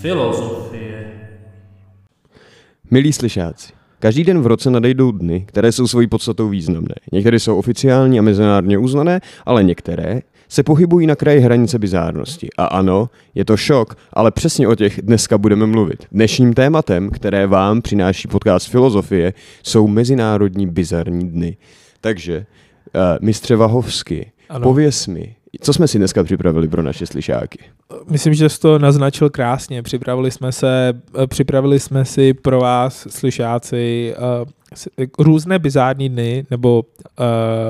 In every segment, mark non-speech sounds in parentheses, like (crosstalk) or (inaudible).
Filozofie. Milí slyšáci, každý den v roce nadejdou dny, které jsou svojí podstatou významné. Některé jsou oficiální a mezinárodně uznané, ale některé se pohybují na kraji hranice bizárnosti. A ano, je to šok, ale přesně o těch dneska budeme mluvit. Dnešním tématem, které vám přináší podcast Filozofie, jsou Mezinárodní bizarní dny. Takže, uh, mistře Vahovsky, Ano. pověs mi, co jsme si dneska připravili pro naše slyšáky? Myslím, že jsi to naznačil krásně. Připravili jsme se, eh, připravili jsme si pro vás, slyšáci, eh, různé bizární dny, nebo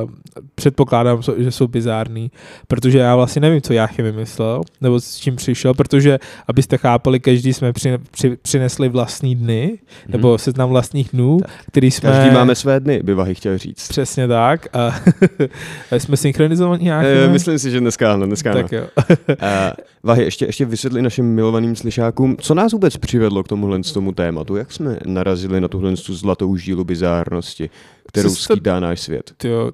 uh, předpokládám, že jsou bizární, protože já vlastně nevím, co Jáchy vymyslel, nebo s čím přišel, protože, abyste chápali, každý jsme při, při, přinesli vlastní dny, nebo seznam vlastních dnů, který jsme... Mhm. Každý máme své dny, by Vahy chtěl říct. Přesně tak. A (laughs) jsme synchronizovaní nějak? E, myslím si, že dneska ano, dneska ano. Tak jo. Uh, Vahy, ještě, ještě vysvětli našim milovaným slyšákům, co nás vůbec přivedlo k tomuhle z tomu tématu, jak jsme narazili na tuhle tu zlatou žílu bizárnosti, kterou jste- skýtá náš svět. Tyjo,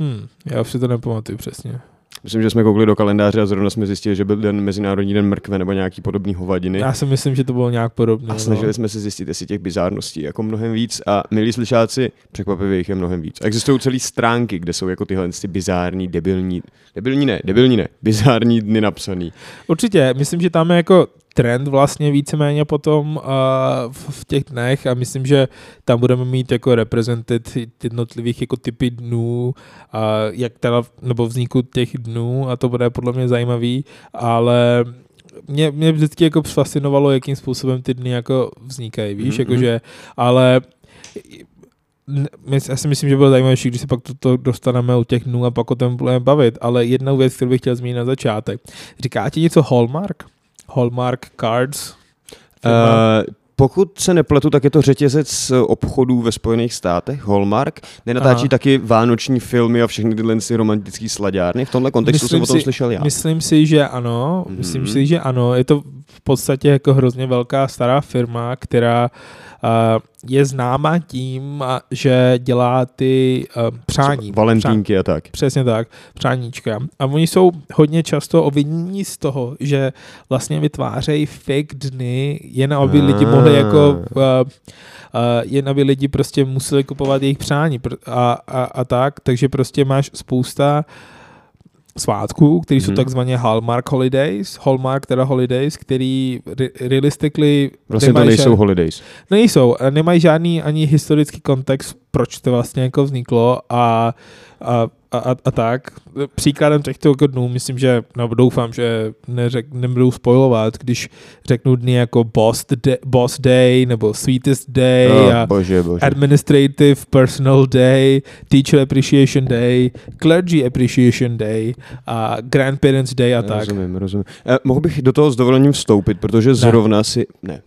hm, já už si to nepamatuju přesně. Myslím, že jsme koukli do kalendáře a zrovna jsme zjistili, že byl den Mezinárodní den mrkve nebo nějaký podobný hovadiny. Já si myslím, že to bylo nějak podobné. A snažili jsme se zjistit, jestli těch bizárností jako mnohem víc a milí slyšáci, překvapivě jich je mnohem víc. Existují celé stránky, kde jsou jako tyhle ty bizární, debilní, debilní ne, debilní ne, bizární dny napsaný. Určitě, myslím, že tam je jako trend vlastně víceméně potom uh, v, těch dnech a myslím, že tam budeme mít jako reprezentit jednotlivých jako typy dnů, uh, jak teda, nebo vzniku těch dnů a to bude podle mě zajímavý, ale mě, mě vždycky jako fascinovalo, jakým způsobem ty dny jako vznikají, víš, Mhm. jakože, ale já si myslím, že bylo zajímavější, když se pak to, to dostaneme u těch dnů a pak o tom budeme bavit, ale jedna věc, kterou bych chtěl zmínit na začátek. Říká ti něco Hallmark? Hallmark Cards? Firma? Uh, pokud se nepletu, tak je to řetězec obchodů ve Spojených státech, Hallmark. Nenatáčí Aha. taky vánoční filmy a všechny tyhle ty romantické sladárny. V tomhle kontextu Myslím jsem o tom si- slyšel já. Myslím si, že ano. Myslím si, že ano. Je to v podstatě jako hrozně velká stará firma, která uh, je známa tím, že dělá ty uh, přání. Valentínky a tak. Přesně tak, přáníčka. A oni jsou hodně často obvinění z toho, že vlastně vytvářejí fake dny, jen aby lidi mohli jako, uh, uh, jen aby lidi prostě museli kupovat jejich přání a, a, a tak, takže prostě máš spousta svátků, které jsou Mhm. takzvaně Hallmark Holidays, Hallmark teda Holidays, který re- realistically Vlastně to nejsou žád- holidays. Nejsou, a nemají žádný ani historický kontext, proč to vlastně jako vzniklo a, a, a, a, a tak. Příkladem těchto jako dnů, myslím, že, no doufám, že neřek, nebudu spoilovat, když řeknu dny jako Boss, day, boss Day nebo Sweetest Day Oh, a bože, bože. Administrative Personal Day, Teacher Appreciation Day, Clergy Appreciation Day a Grandparents Day a tak. Rozumím, rozumím. Eh, mohl bych do toho s dovolením vstoupit, protože zrovna si... Ne.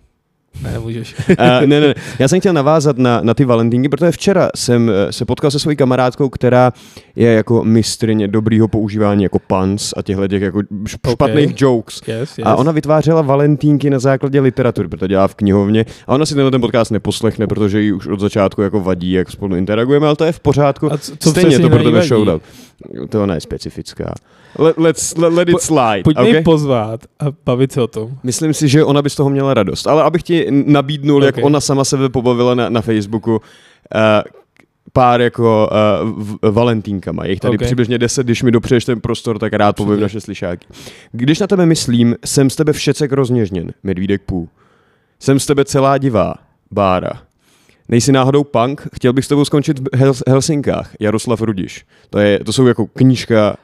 Ne, můžeš. Uh, (laughs) ne, ne, já jsem chtěl navázat na, na ty valentínky, protože včera jsem eh, se potkal se svojí kamarádkou, která je jako mistrině dobrýho používání jako puns a těchto těch jako špatných Ok. jokes. Yes, yes. A ona vytvářela valentínky na základě literatury, protože dělá v knihovně. A ona si tenhle ten podcast neposlechne, protože jí už od začátku jako vadí, jak spolu interagujeme, ale to je v pořádku. A co- co Stejně to pro tebe showdown. To ona je specifická. Let, let's, let, let it slide, Pojďme okay? ji pozvat a bavit se o tom. Myslím si, že ona by z toho měla radost. Ale abych ti nabídnul, okay. jak ona sama sebe pobavila na, na Facebooku, uh, pár jako uh, v, valentínkama. Je jich tady Ok. okay. přibližně 10, když mi dopřeješ ten prostor, tak rád povím naše slyšáky. Když na tebe myslím, jsem z tebe všecek rozněžněn, medvídek pů. Jsem z tebe celá divá, Bára. Nejsi náhodou punk? Chtěl bych s tebou skončit v Hels- Helsinkách. Jaroslav Rudiš. To, je, to jsou jako knížka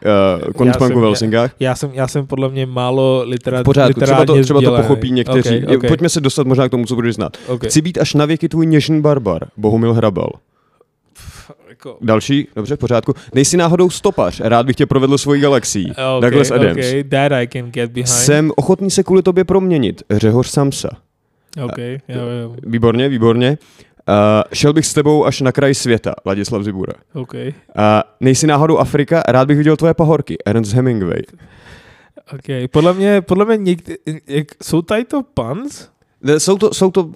uh, konec Já punku jsem- v Helsinkách. Já jsem, já jsem podle mě málo literat, pořádku, třeba to, třeba to pochopí někteří. Okay, okay. Pojďme se dostat možná k tomu, co budeš znát. Okay. Chci být až na věky tvůj něžný barbar, Bohumil Hrabal. Jako, Další, dobře, v pořádku. Nejsi náhodou stopař, rád bych tě provedl svojí galaxií. okay, Douglas Adams. Okay, that I can get behind. Jsem ochotný se kvůli tobě proměnit, Řehoř Samsa. Okay, jo, jo. Výborně, výborně. Uh, šel bych s tebou až na kraj světa, Ladislav Zibura. Okay, Uh, nejsi náhodou Afrika, rád bych viděl tvoje pahorky, Ernst Hemingway. okay. Podle mě, podle mě někdy, jak, jsou tady to puns? Ne, Jsou to, jsou to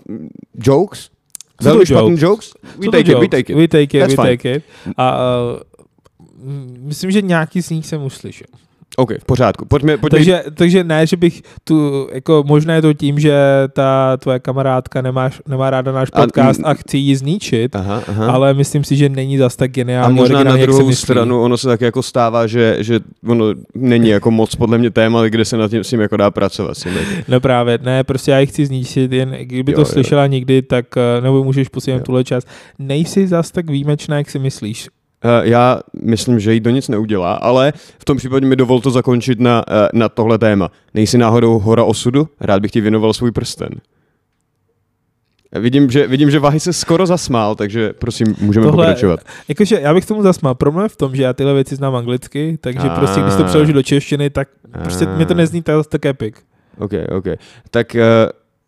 jokes? Jsou to Velmi špatný jokes. jokes? We Jsou to take it, we jokes. take it. We take it, That's we fine. take it. A uh, myslím, že nějaký z nich jsem už slyšel. OK, v pořádku. Pojďme, pojďme Takže, takže ne, že bych tu, jako možná je to tím, že ta tvoje kamarádka nemáš, nemá ráda náš A- podcast a, m- chci ji zničit, Aha, aha. ale myslím si, že není zas tak a geniální možná na druhou stranu ono se tak jako stává, že, že ono není jako moc podle mě téma, kde se nad tím, s tím jako dá pracovat. S tím. No právě, ne, prostě já ji chci zničit, jen kdyby Jo, to jo. slyšela někdy, tak, eh, nebo můžeš posílat tuhle část. Nejsi zas tak výjimečná, jak si myslíš. Uh, já myslím, že jí to nic neudělá, ale v tom případě mi dovol to zakončit na, uh, na tohle téma. Nejsi náhodou hora osudu? Rád bych ti věnoval svůj prsten. Vidím, že, vidím, že Vahy se skoro zasmál, takže prosím, můžeme Tohle- pokračovat. Jakože já bych tomu zasmál. Problém je v tom, že já tyhle věci znám anglicky, takže A. prostě když to přeložím do češtiny, tak prostě mi to nezní tak, tak epic. OK, OK. Tak uh,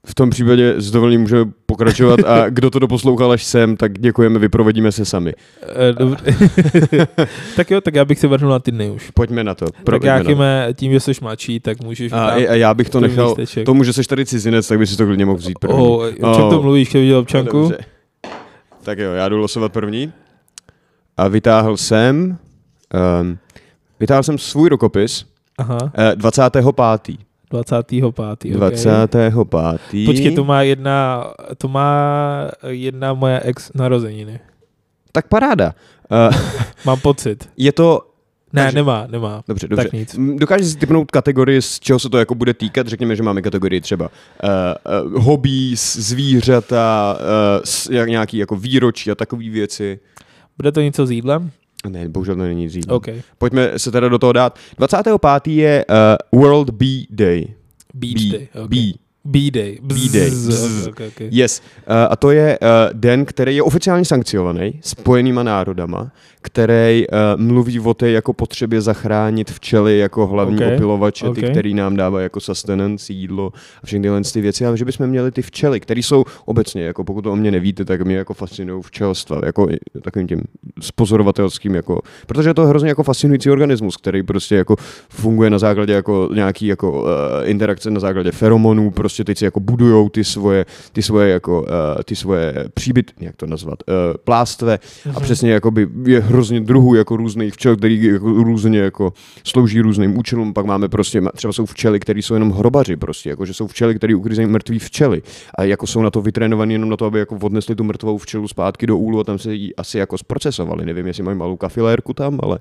v tom případě s dovolením můžeme pokračovat a kdo to doposlouchal až sem, tak děkujeme, vyprovedíme se sami. Eh, (laughs) tak jo, tak já bych se vrhnul na ty dny už. Pojďme na to. Tak já. Kime, tím, že jsi mladší, tak můžeš A, a já bych to nechal, lísteček. tomu, že jsi tady cizinec, tak by si to klidně mohl vzít první. O, o čem O. to mluvíš, když viděl občanku? Dobře. Tak jo, já jdu losovat první. A vytáhl jsem, um, vytáhl jsem svůj rukopis Aha, uh, 25. 25. Okay. 25. Počkej, to má jedna, to má jedna moje ex narozeniny. Tak paráda. Uh, (laughs) Mám pocit. je to... Ne, Takže- nemá, nemá. Dobře, dobře. Tak nic. Dokážeš si typnout kategorii, z čeho se to jako bude týkat? Řekněme, že máme kategorii třeba uh, uh, hobbies, zvířata, uh, s, jak, nějaký jako výročí a takové věci. Bude to něco s jídlem? Ne, bohužel to není dřív. OK. Pojďme se teda do toho dát. 25. je uh, World Bee Day. Beach Bee. day. Okay. Bee. B-Day. B-Day. Bzz. Okay, okay. Yes. Uh, a to je uh, den, který je oficiálně sankciovaný spojenýma národama, který uh, mluví o té jako potřebě zachránit včely jako hlavní Ok, opilovače, ok. ty, který nám dávají jako sustenance, jídlo a všechny tyhle ty věci, ale že bychom měli ty včely, které jsou obecně, jako pokud to o mě nevíte, tak mě jako fascinují včelstva, jako takovým tím spozorovatelským, jako, protože je to hrozně jako fascinující organismus, který prostě jako funguje na základě jako nějaký jako uh, interakce na základě feromonů, prostě teď si jako budujou ty svoje, ty svoje jako, uh, ty svoje příbyt, jak to nazvat, uh, plástve a přesně jakoby je hrozně druhů jako různých včel, který jako různě jako slouží různým účelům, pak máme prostě, třeba jsou včely, které jsou jenom hrobaři prostě, jako že jsou včely, které uklízejí mrtví včely. A jako jsou na to vytrénovaní jenom na to, aby jako odnesli tu mrtvou včelu zpátky do úlu a tam se ji asi jako zprocesovali, nevím, jestli mají malou kafilérku tam, ale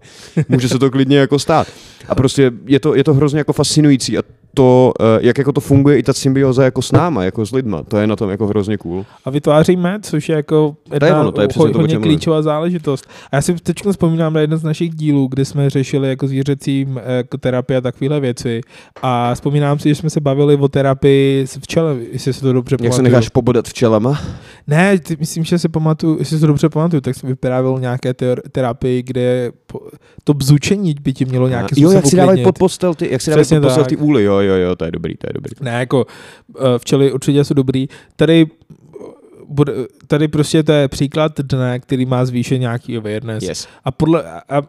může se to klidně jako stát. A prostě je to, je to hrozně jako fascinující a to, eh, jak jako to funguje i ta symbioza jako s náma, jako s lidma, to je na tom jako hrozně cool. A vytváří med, což je jako jedna ono, to je ho- to, hodně klíčová záležitost. A já si teď vzpomínám na jeden z našich dílů, kdy jsme řešili jako zvířecí eh, jako terapie a takovéhle věci. A vzpomínám si, že jsme se bavili o terapii s včelem, jestli se to dobře Jak se pamatuju. necháš pobodat včelama? Ne, ty, myslím, že si pamatuju, jestli si to dobře pamatuju, tak jsem vyprávěl nějaké ter- terapii, kde po, to bzučení by ti mělo nějakým jo, jak si dávají pod postel ty, jak si dávají pod postel ty úly, jo, jo, jo, to je dobrý, to je dobrý. Ne, jako eh, včely určitě jsou dobrý. Tady bude, tady prostě to je příklad dne, který má zvýšen nějaký awareness. Yes. A podle, a, a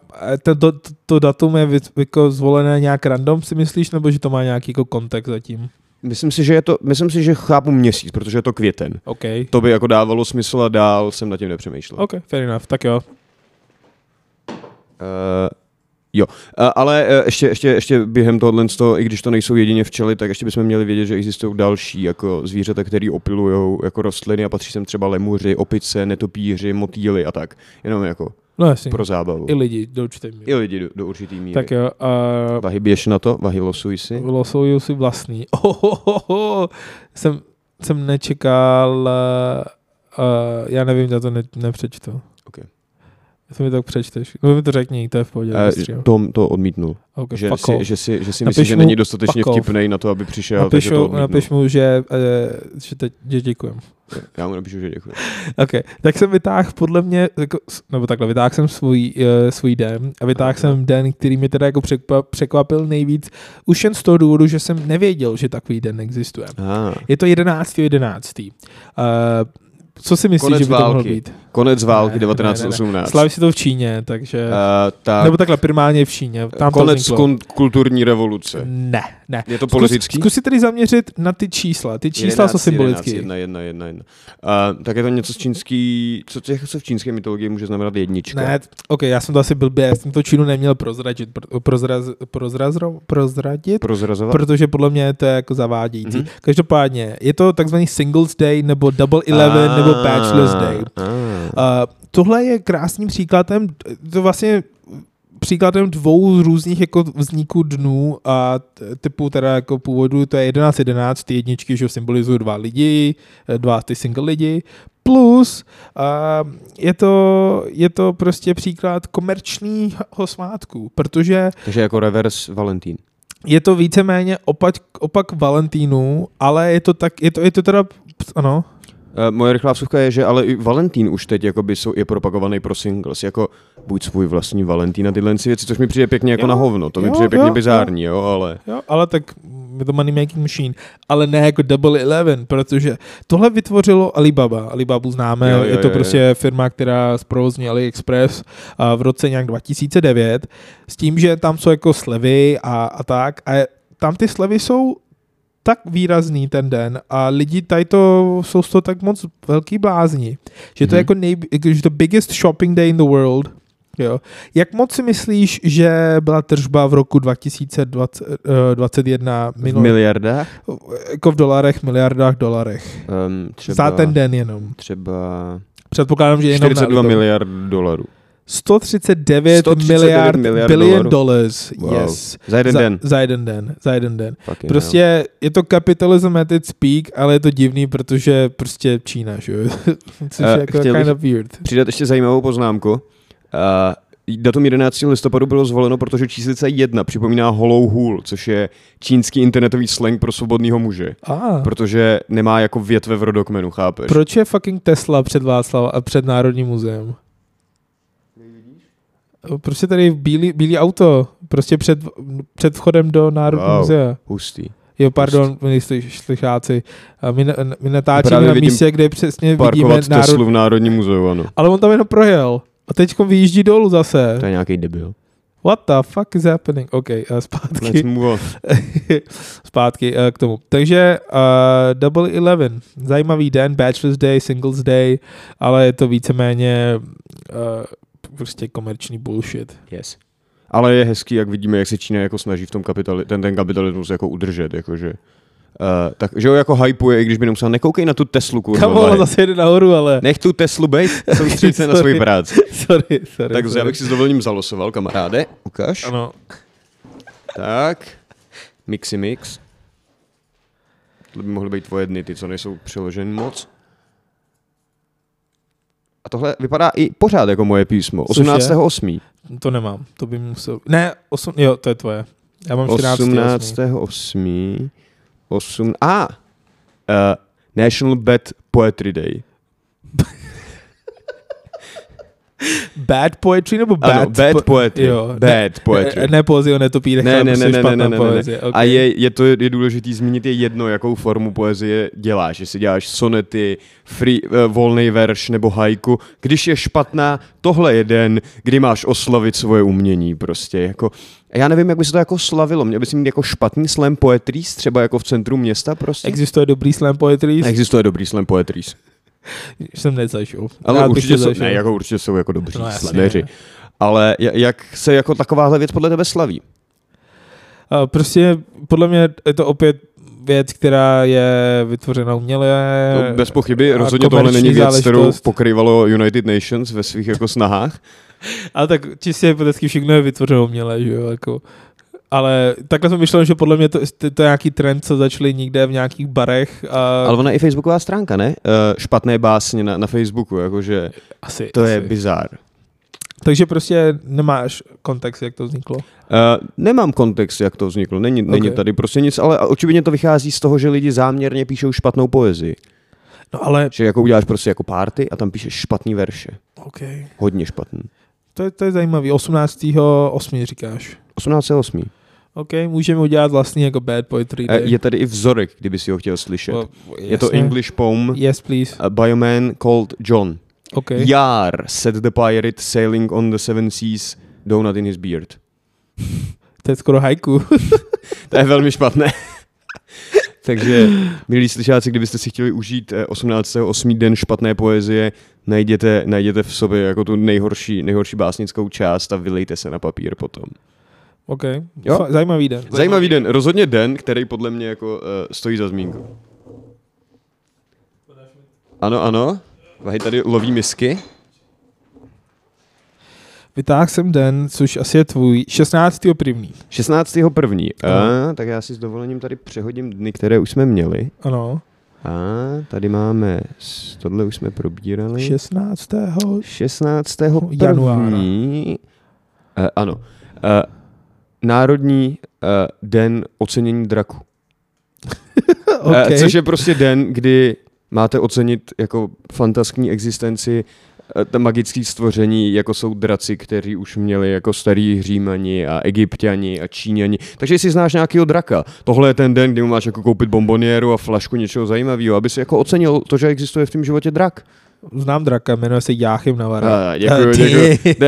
to, to, to datum je jako zvolené nějak random, si myslíš, nebo že to má nějaký jako kontext zatím? Myslím si, že je to, myslím si, že chápu měsíc, protože je to květen. OK. To by jako dávalo smysl a dál jsem nad tím nepřemýšlel. OK, fair enough, tak jo. Uh, jo, ale uh, ještě, ještě, ještě během tohohle, i když to nejsou jedině včely, tak ještě bychom měli vědět, že existují další jako zvířata, které opilují jako rostliny a patří sem třeba lemuři, opice, netopíři, motýly a tak. Jenom jako No jasně. pro zábavu. I lidi do určité míry. I lidi do, do určitý míry. Tak jo, uh, Vahy, běž na to, Vahy, losuj si. losuju si vlastní. (laughs) Ohohoho, jsem, jsem nečekal, uh, já nevím, já to ne, nepřečtu. Ok. To mi tak přečteš. No mi to řekni, to je v pohodě. Uh, Tom to odmítnul. okay, že, si, že, si, že si Napiš myslí, že mu není dostatečně vtipnej na to, aby přišel, Napišu, odmítnul. napiš mu, že, uh, že, teď, že děkujem. Já mu napíšu, že děkuji. (laughs) OK, tak jsem vytáhl podle mě, jako, nebo takhle, vytáhl jsem svůj, uh, svůj den a vytáhl Aha. jsem den, který mě teda jako překva- překvapil nejvíc, už jen z toho důvodu, že jsem nevěděl, že takový den existuje. Aha. Je to 11. 11. Uh, co si myslíš, Konec že by to mohlo být? Konec války Ne, ne, ne, ne. 1918. Slaví si to v Číně, takže... Uh, tak, nebo takhle primárně v Číně. Tam konec kon- kulturní revoluce. Ne, Ne. Je to Zkus, politický? zkus si tedy zaměřit na ty čísla. Ty čísla 11, jsou symbolické. 11, jedna, jedna, jedna, jedna. Uh, tak je to něco z čínský, co, co, co v čínské mytologii může znamenat jednička? Ne, ok, já jsem to asi blbě, já jsem to Čínu neměl prozradit, pro- prozraz, prozraz, prozradit, Prozrazovat? protože podle mě to je jako zavádějící. Mhm. Mm-hmm. Každopádně, je to takzvaný Singles Day, nebo Double Eleven, Ah, nebo Bachelor's Day. ah. Uh, tohle je krásným příkladem, to vlastně příkladem dvou různých jako vzniků dnů a typu teda jako původu, to je 11, 11, ty jedničky, že symbolizují dva lidi, eh, dva ty single lidi, plus uh, je, to, je to prostě příklad komerčního svátku, protože Takže jako reverse Valentín. je to víceméně opak, opak Valentínu, ale je to tak, je to, je to teda, ano, Uh, moje rychlá vsuvka je, že ale i Valentín už teď jakoby jsou, je propagovaný pro singles, jako buď svůj vlastní Valentín a tyhle věci, což mi přijde pěkně jako Jo, na hovno, to mi jo, přijde pěkně jo, bizární, jo, ale... Jo, ale tak je to money making machine. Ale ne jako Double Eleven, protože tohle vytvořilo Alibaba. Alibabu známe, Jo, jo, je to jo, prostě firma, která zprovozní AliExpress v roce nějak 2009 s tím, že tam jsou jako slevy a, a tak a tam ty slevy jsou tak výrazný ten den a lidi tady to jsou z toho tak moc velký blázni, že to je Mhm. jako nej, jako, že the biggest shopping day in the world. Jo. Jak moc si myslíš, že byla tržba v roku 2021 V minulý, miliardách? jako v dolarech, miliardách dolarech? Um, třeba, Za ten den jenom. Třeba Předpokládám, že jenom 42 na miliard dolarů. 139, 139 miliard, miliard billion dolarů. dollars. Wow. Yes. Za jeden za, den. Za jeden den. Za jeden den. Fucking Prostě je to capitalism at its peak, ale je to divný, protože prostě Čína, že jo? (laughs) Což Eh, je jako chtěl kind of weird. Přidat ještě zajímavou poznámku. Uh, datum 11. listopadu bylo zvoleno, protože číslice 1 připomíná hollow hůl, což je čínský internetový slang pro svobodného muže. Ah. Protože nemá jako větve v rodokmenu, chápeš? Proč je fucking Tesla před Václav a před Národním muzeem? Proč je tady bílý, bílý auto? Prostě před, před vchodem do Národního Wow. muzea. Hustý. Jo, pardon, milí slyš- slyšáci. A My, my natáčíme na místě, kde přesně vidíme Parkovat národ... Teslu v Národním muzeu, ano. Ale on tam jenom projel. A teď vyjíždí dolů zase. To je nějaký debil. What the fuck is happening? OK, uh, Let's zpátky. move on. (laughs) zpátky uh, k tomu. Takže uh, Double Eleven. Zajímavý den, Bachelor's Day, Singles Day, ale je to víceméně uh, prostě komerční bullshit. Yes. Ale je hezký, jak vidíme, jak se Čína jako snaží v tom kapitali- ten, ten kapitalismus jako udržet, jakože. Uh, tak, že ho jako hypuje, i když by nemusel, nekoukej na tu Teslu, kurva. Kamo, zase jede nahoru, ale... Nech tu Teslu bejt, soustřed se na (laughs) svoji práci. sorry, sorry. Tak já sorry. bych si s dovolením zalosoval, kamaráde. Ukaž. Ano. Tak. Mixy mix. To by mohly být tvoje dny, ty, co nejsou přeloženy moc. A tohle vypadá i pořád jako moje písmo. Což je? 18.8. To nemám, to by musel... Ne, osm, jo, to je tvoje. Já mám 14. 18.8. 8. A. Uh, National Bad Poetry Day. Bad poetry nebo bad? Ano, bad po- poetry. Jo. Bad ne, poetry. Ne, ne poezie o netopírech, Ne, ne, ne, ne, ne, ne, ne, ne. poezie. A okay. je, je to je důležitý zmínit je jedno, jakou formu poezie děláš. Jestli děláš sonety, free, uh, volný verš nebo haiku. Když je špatná, tohle je den, kdy máš oslavit svoje umění prostě. Jako, a já nevím, jak by se to jako slavilo. Měl bys mít jako špatný slam poetries, třeba jako v centru města prostě? Existuje dobrý slam poetry, Existuje dobrý slam poetries. Jsem nezažil. Ale Rád bych určitě jsou, ne, jako určitě jsou jako dobří No, slameři. Ale ja- jak se jako takováhle věc podle tebe slaví? A prostě podle mě je to opět věc, která je vytvořena uměle. No, bez pochyby, rozhodně tohle není věc, kterou pokrývalo United Nations ve svých jako snahách. (laughs) Ale tak čistě hypoteticky všechno je vytvořeno uměle, že jo, jako. Ale takhle jsem myšlel, že podle mě to, to, je nějaký trend, co začali někde v nějakých barech a Ale ona je i facebooková stránka, ne? Uh, špatné básně na, na Facebooku, jakože asi, to asi. je bizár. Takže prostě nemáš kontext, jak to vzniklo. Uh, nemám kontext, jak to vzniklo, není, okay. není tady prostě nic, ale očividně to vychází z toho, že lidi záměrně píšou špatnou poezii. No ale, Že jako uděláš prostě jako party a tam píšeš špatný verše. OK. Hodně špatný. To je, to je zajímavý. 18. 8. říkáš. 18.8. OK, můžeme udělat vlastní jako bad poetry. Day. je tady i vzorek, kdyby si ho chtěl slyšet. O, Je to. English poem Yes, please. uh, by a man called John. OK. Jar said the pirate sailing on the seven seas, donut in his beard. (laughs) To je skoro hajku. (laughs) To je velmi špatné. (laughs) Takže, milí slyšáci, kdybyste si chtěli užít eh, 18.8. den špatné poezie, najděte, najděte v sobě jako tu nejhorší, nejhorší básnickou část a vylejte se na papír potom. OK. Jo. Zajímavý den. Zajímavý den, rozhodně den, který podle mě jako uh, stojí za zmínku. Ano, ano. Vahy tady loví misky. Vytáhl jsem den, což asi je tvůj, 16. první. 16. první. A, tak já si s dovolením tady přehodím dny, které už jsme měli. Ano. A tady máme, s- tohle už jsme probírali. 16. 16. Januára. první. Uh, ano. Uh, Národní uh, den ocenění draku. Eh, Což je prostě den, kdy máte ocenit jako fantaskní existenci eh, ta magické stvoření, jako jsou draci, kteří už měli jako starý Římani a Egyptiani a Číňani. Takže jestli znáš nějakého draka, tohle je ten den, kdy mu máš jako koupit bombonieru a flašku něčeho zajímavého, aby si jako ocenil to, že existuje v tom životě drak. Znám draka, jmenuje se Jáchym Navara. A,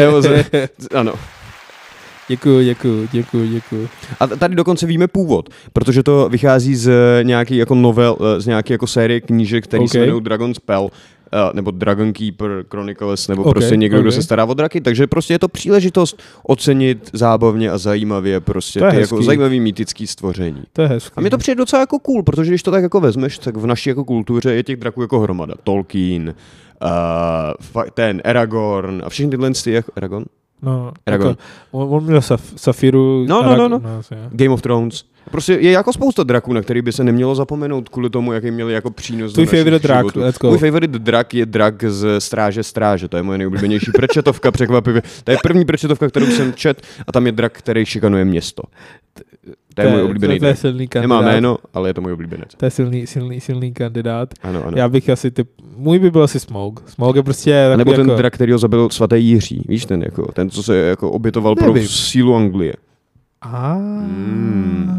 (laughs) o z- Ano. Děkuju, děkuju, děkuju, děkuju. A tady dokonce víme původ, protože to vychází z nějaký jako novel, eh, z nějaké jako série knížek, které OK. se jmenují Dragon Spell, eh, nebo Dragon Keeper Chronicles, nebo OK, prostě někdo, kdo OK. se stará o draky, takže prostě je to příležitost ocenit zábavně a zajímavě prostě To je ty jako zajímavý mýtický stvoření. To je hezký. A mě to přijde docela jako cool, protože když to tak jako vezmeš, tak v naší jako kultuře je těch draků jako hromada. Tolkien, uh, ten Aragorn a všechny tyhle ty, jako Aragon? No, Eragon. jako, on, on měl saf, Safiru. No, no, no, no. jasně. Game of Thrones. Prostě je jako spousta draků, na který by se nemělo zapomenout kvůli tomu, jaký měli jako přínos Tvůj favorite drak, let's go. Můj favorite drak je drak z Stráže Stráže, to je moje nejoblíbenější prečetovka, překvapivě. To je první prečetovka, kterou jsem čet a tam je drak, který šikanuje město. To je můj oblíbený to, to je silný kandidát. Nemá jméno, ale je to můj oblíbenec. To je silný, silný, silný kandidát. Ano, ano. Já bych asi typ, můj by byl asi Smog. Smog je prostě nebo ten jako, drak, který ho zabil svatý Jiří, víš ten, jako, ten, co se jako obětoval pro sílu Anglie. A, Mm.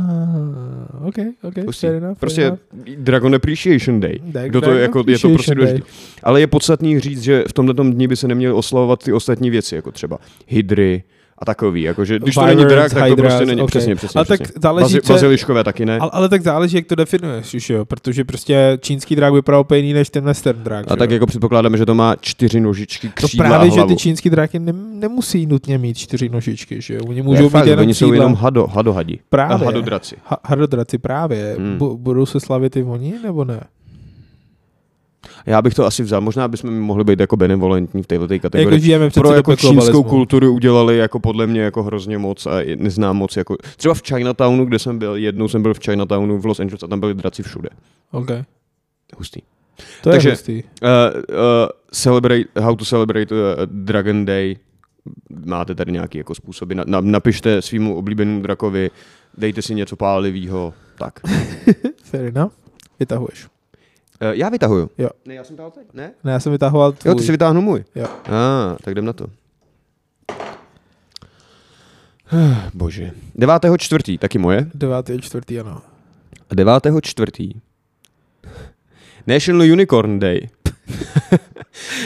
OK, OK, Hustý. fair enough, fair Prostě enough. Dragon Appreciation Day. Drag- Kdo to Dragon je, jako, je to prostě důležité. Ale je podstatný říct, že v tomto dni by se neměly oslavovat ty ostatní věci, jako třeba hydry a takový. Jakože, když to není drak, tak to prostě není. ok. Přesně, přesně. Ale tak přesně. záleží, Bazi- Baziliškové taky ne. Ale, ale tak záleží, jak to definuješ, už jo, protože prostě čínský drak vypadá úplně jiný než ten western drak. A že tak jo? jako předpokládáme, že to má čtyři nožičky, to křídla právě, a že ty čínský draky ne, nemusí nutně mít čtyři nožičky, že jo? Oni Je můžou mít fakt, jenom oni jsou jenom hado, hadohadi. Právě. A hadodraci. Ha, hadodraci právě. Hmm. Budou se slavit i oni, nebo ne? Já bych to asi vzal, možná bychom mohli být jako benevolentní v této kategorii. Jako žijeme pro jako čínskou kulturu udělali jako podle mě jako hrozně moc a neznám moc jako třeba v Chinatownu, kde jsem byl, jednou jsem byl v Chinatownu v Los Angeles a tam byli draci všude. OK. Hustý. To Takže- je hustý. Uh, uh, celebrate, how to celebrate uh, Dragon Day. Máte tady nějaký jako způsoby. Na, na, napište svýmu oblíbenému drakovi, dejte si něco pálivého. Tak. (laughs) Fair enough. Vytahuješ. Já vytahuju. Jo. Ne, já jsem tahal teď. Ne? Ne, já jsem vytahoval tvůj. Jo, ty si vytáhnu můj. Jo. A, ah, tak jdem na to. (sighs) Bože. 9. čtvrtý, taky moje. 9. čtvrtý, ano. 9. čtvrtý. National Unicorn Day. (laughs)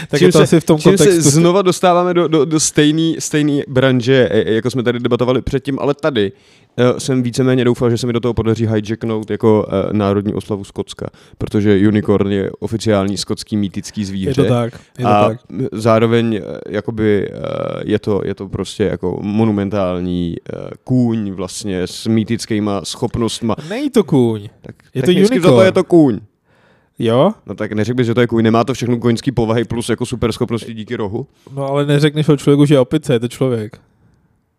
Tak Čím je to se- asi v tom Čím se kontextu. znova dostáváme do, do, do stejné stejný branže, e, jako jsme tady debatovali předtím, ale tady uh, jsem víceméně doufal, že se mi do toho podaří hijacknout jako uh, národní oslavu Skotska, protože unicorn je oficiální skotský mýtický zvíře. Je to tak. Je to a tak. zároveň eh, jakoby eh, je to, je to prostě jako monumentální eh, kůň vlastně s mýtickýma schopnostma. Není to kůň. Tak Je to unicorn. je to kůň. Jo? No tak neřekl bys, že to je kůň. Nemá to všechno koňský povahy plus jako super schopnosti díky rohu? No ale neřekneš o člověku, že je opice, je to člověk.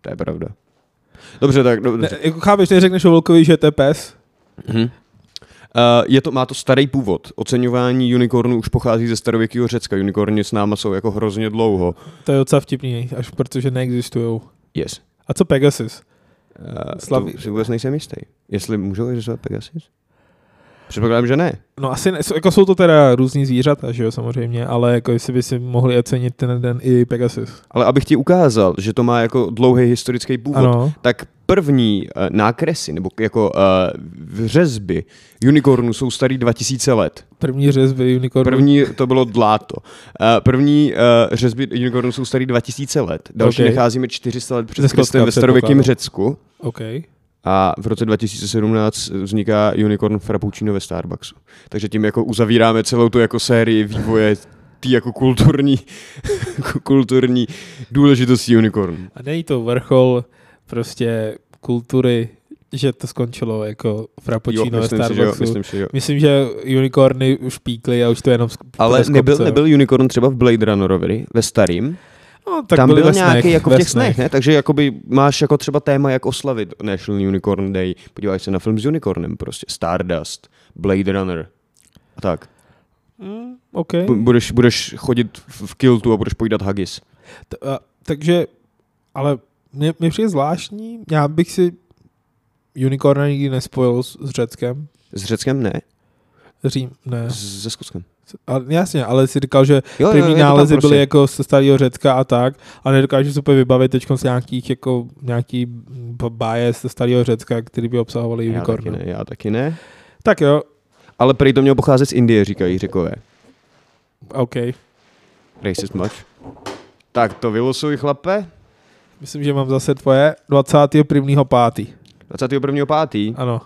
To je pravda. Dobře, tak dobře. Ne, jako chápeš, neřekneš o volkovi, že to je pes? Mhm. Uh, je to, má to starý původ. Oceňování unicornů už pochází ze starověkého Řecka. Unicorny s náma jsou jako hrozně dlouho. To je docela vtipný, až protože neexistují. Yes. A co Pegasus? Uh, Slaví- to si vůbec nejsem jistý. Jestli můžou existovat Pegasus? Předpokládám, že ne. No asi ne, jsou- jako jsou to teda různý zvířata, že jo, samozřejmě, ale jako jestli by si mohli ocenit ten den i Pegasus. Ale abych ti ukázal, že to má jako dlouhý historický původ, Ano. tak první uh, nákresy nebo jako uh, řezby unicornů jsou starý 2000 let. První řezby unicornu. První to bylo dláto. Uh, první uh, řezby unicornů jsou starý 2000 let. Další Ok. nacházíme 400 let před Kristem ve starověkém. Řecku. OK. A v roce 2017 vzniká Unicorn Frappuccino ve Starbucksu. Takže tím jako uzavíráme celou tu jako sérii vývoje tý jako kulturní, (laughs) kulturní důležitosti unicorn. A není to vrchol prostě kultury, že to skončilo jako frappuccino ve myslím si, že jo, Starbucksu. myslím, že jo. Myslím, že unicorny už píkly a už to jenom Ale nebyl, nebyl Unicorn třeba v Blade Runnerovi, ve starým? No, tak Tam byly byl ve nějaký snech, jako v těch snech, ne? Takže jakoby máš jako třeba téma, jak oslavit National Unicorn Day. Podíváš se na film s Unicornem prostě. Stardust, Blade Runner a tak. Mm, OK. B- budeš, budeš chodit v v kiltu a budeš pojídat haggis. T- a, takže, ale mě, mě přijde zvláštní, já bych si unicorna nikdy nespojil s, s Řeckem. S Řeckem ne, Řím, ne. s- se Skotskem. Ale, jasně, ale si říkal, že Jo, první tam nálezy prostě. byly jako ze starého Řecka a tak, a nedokážu úplně vybavit teď z nějakých jako nějaký b- bias ze starého Řecka, který by obsahovaly Já taky unicorny. ne, já taky ne. Tak jo, Ale prý to mělo pocházet z Indie, říkají řekové. OK. Racist much. Tak to vylosuj, chlape. Myslím, že mám zase tvoje 21.5. 21.5. Ano.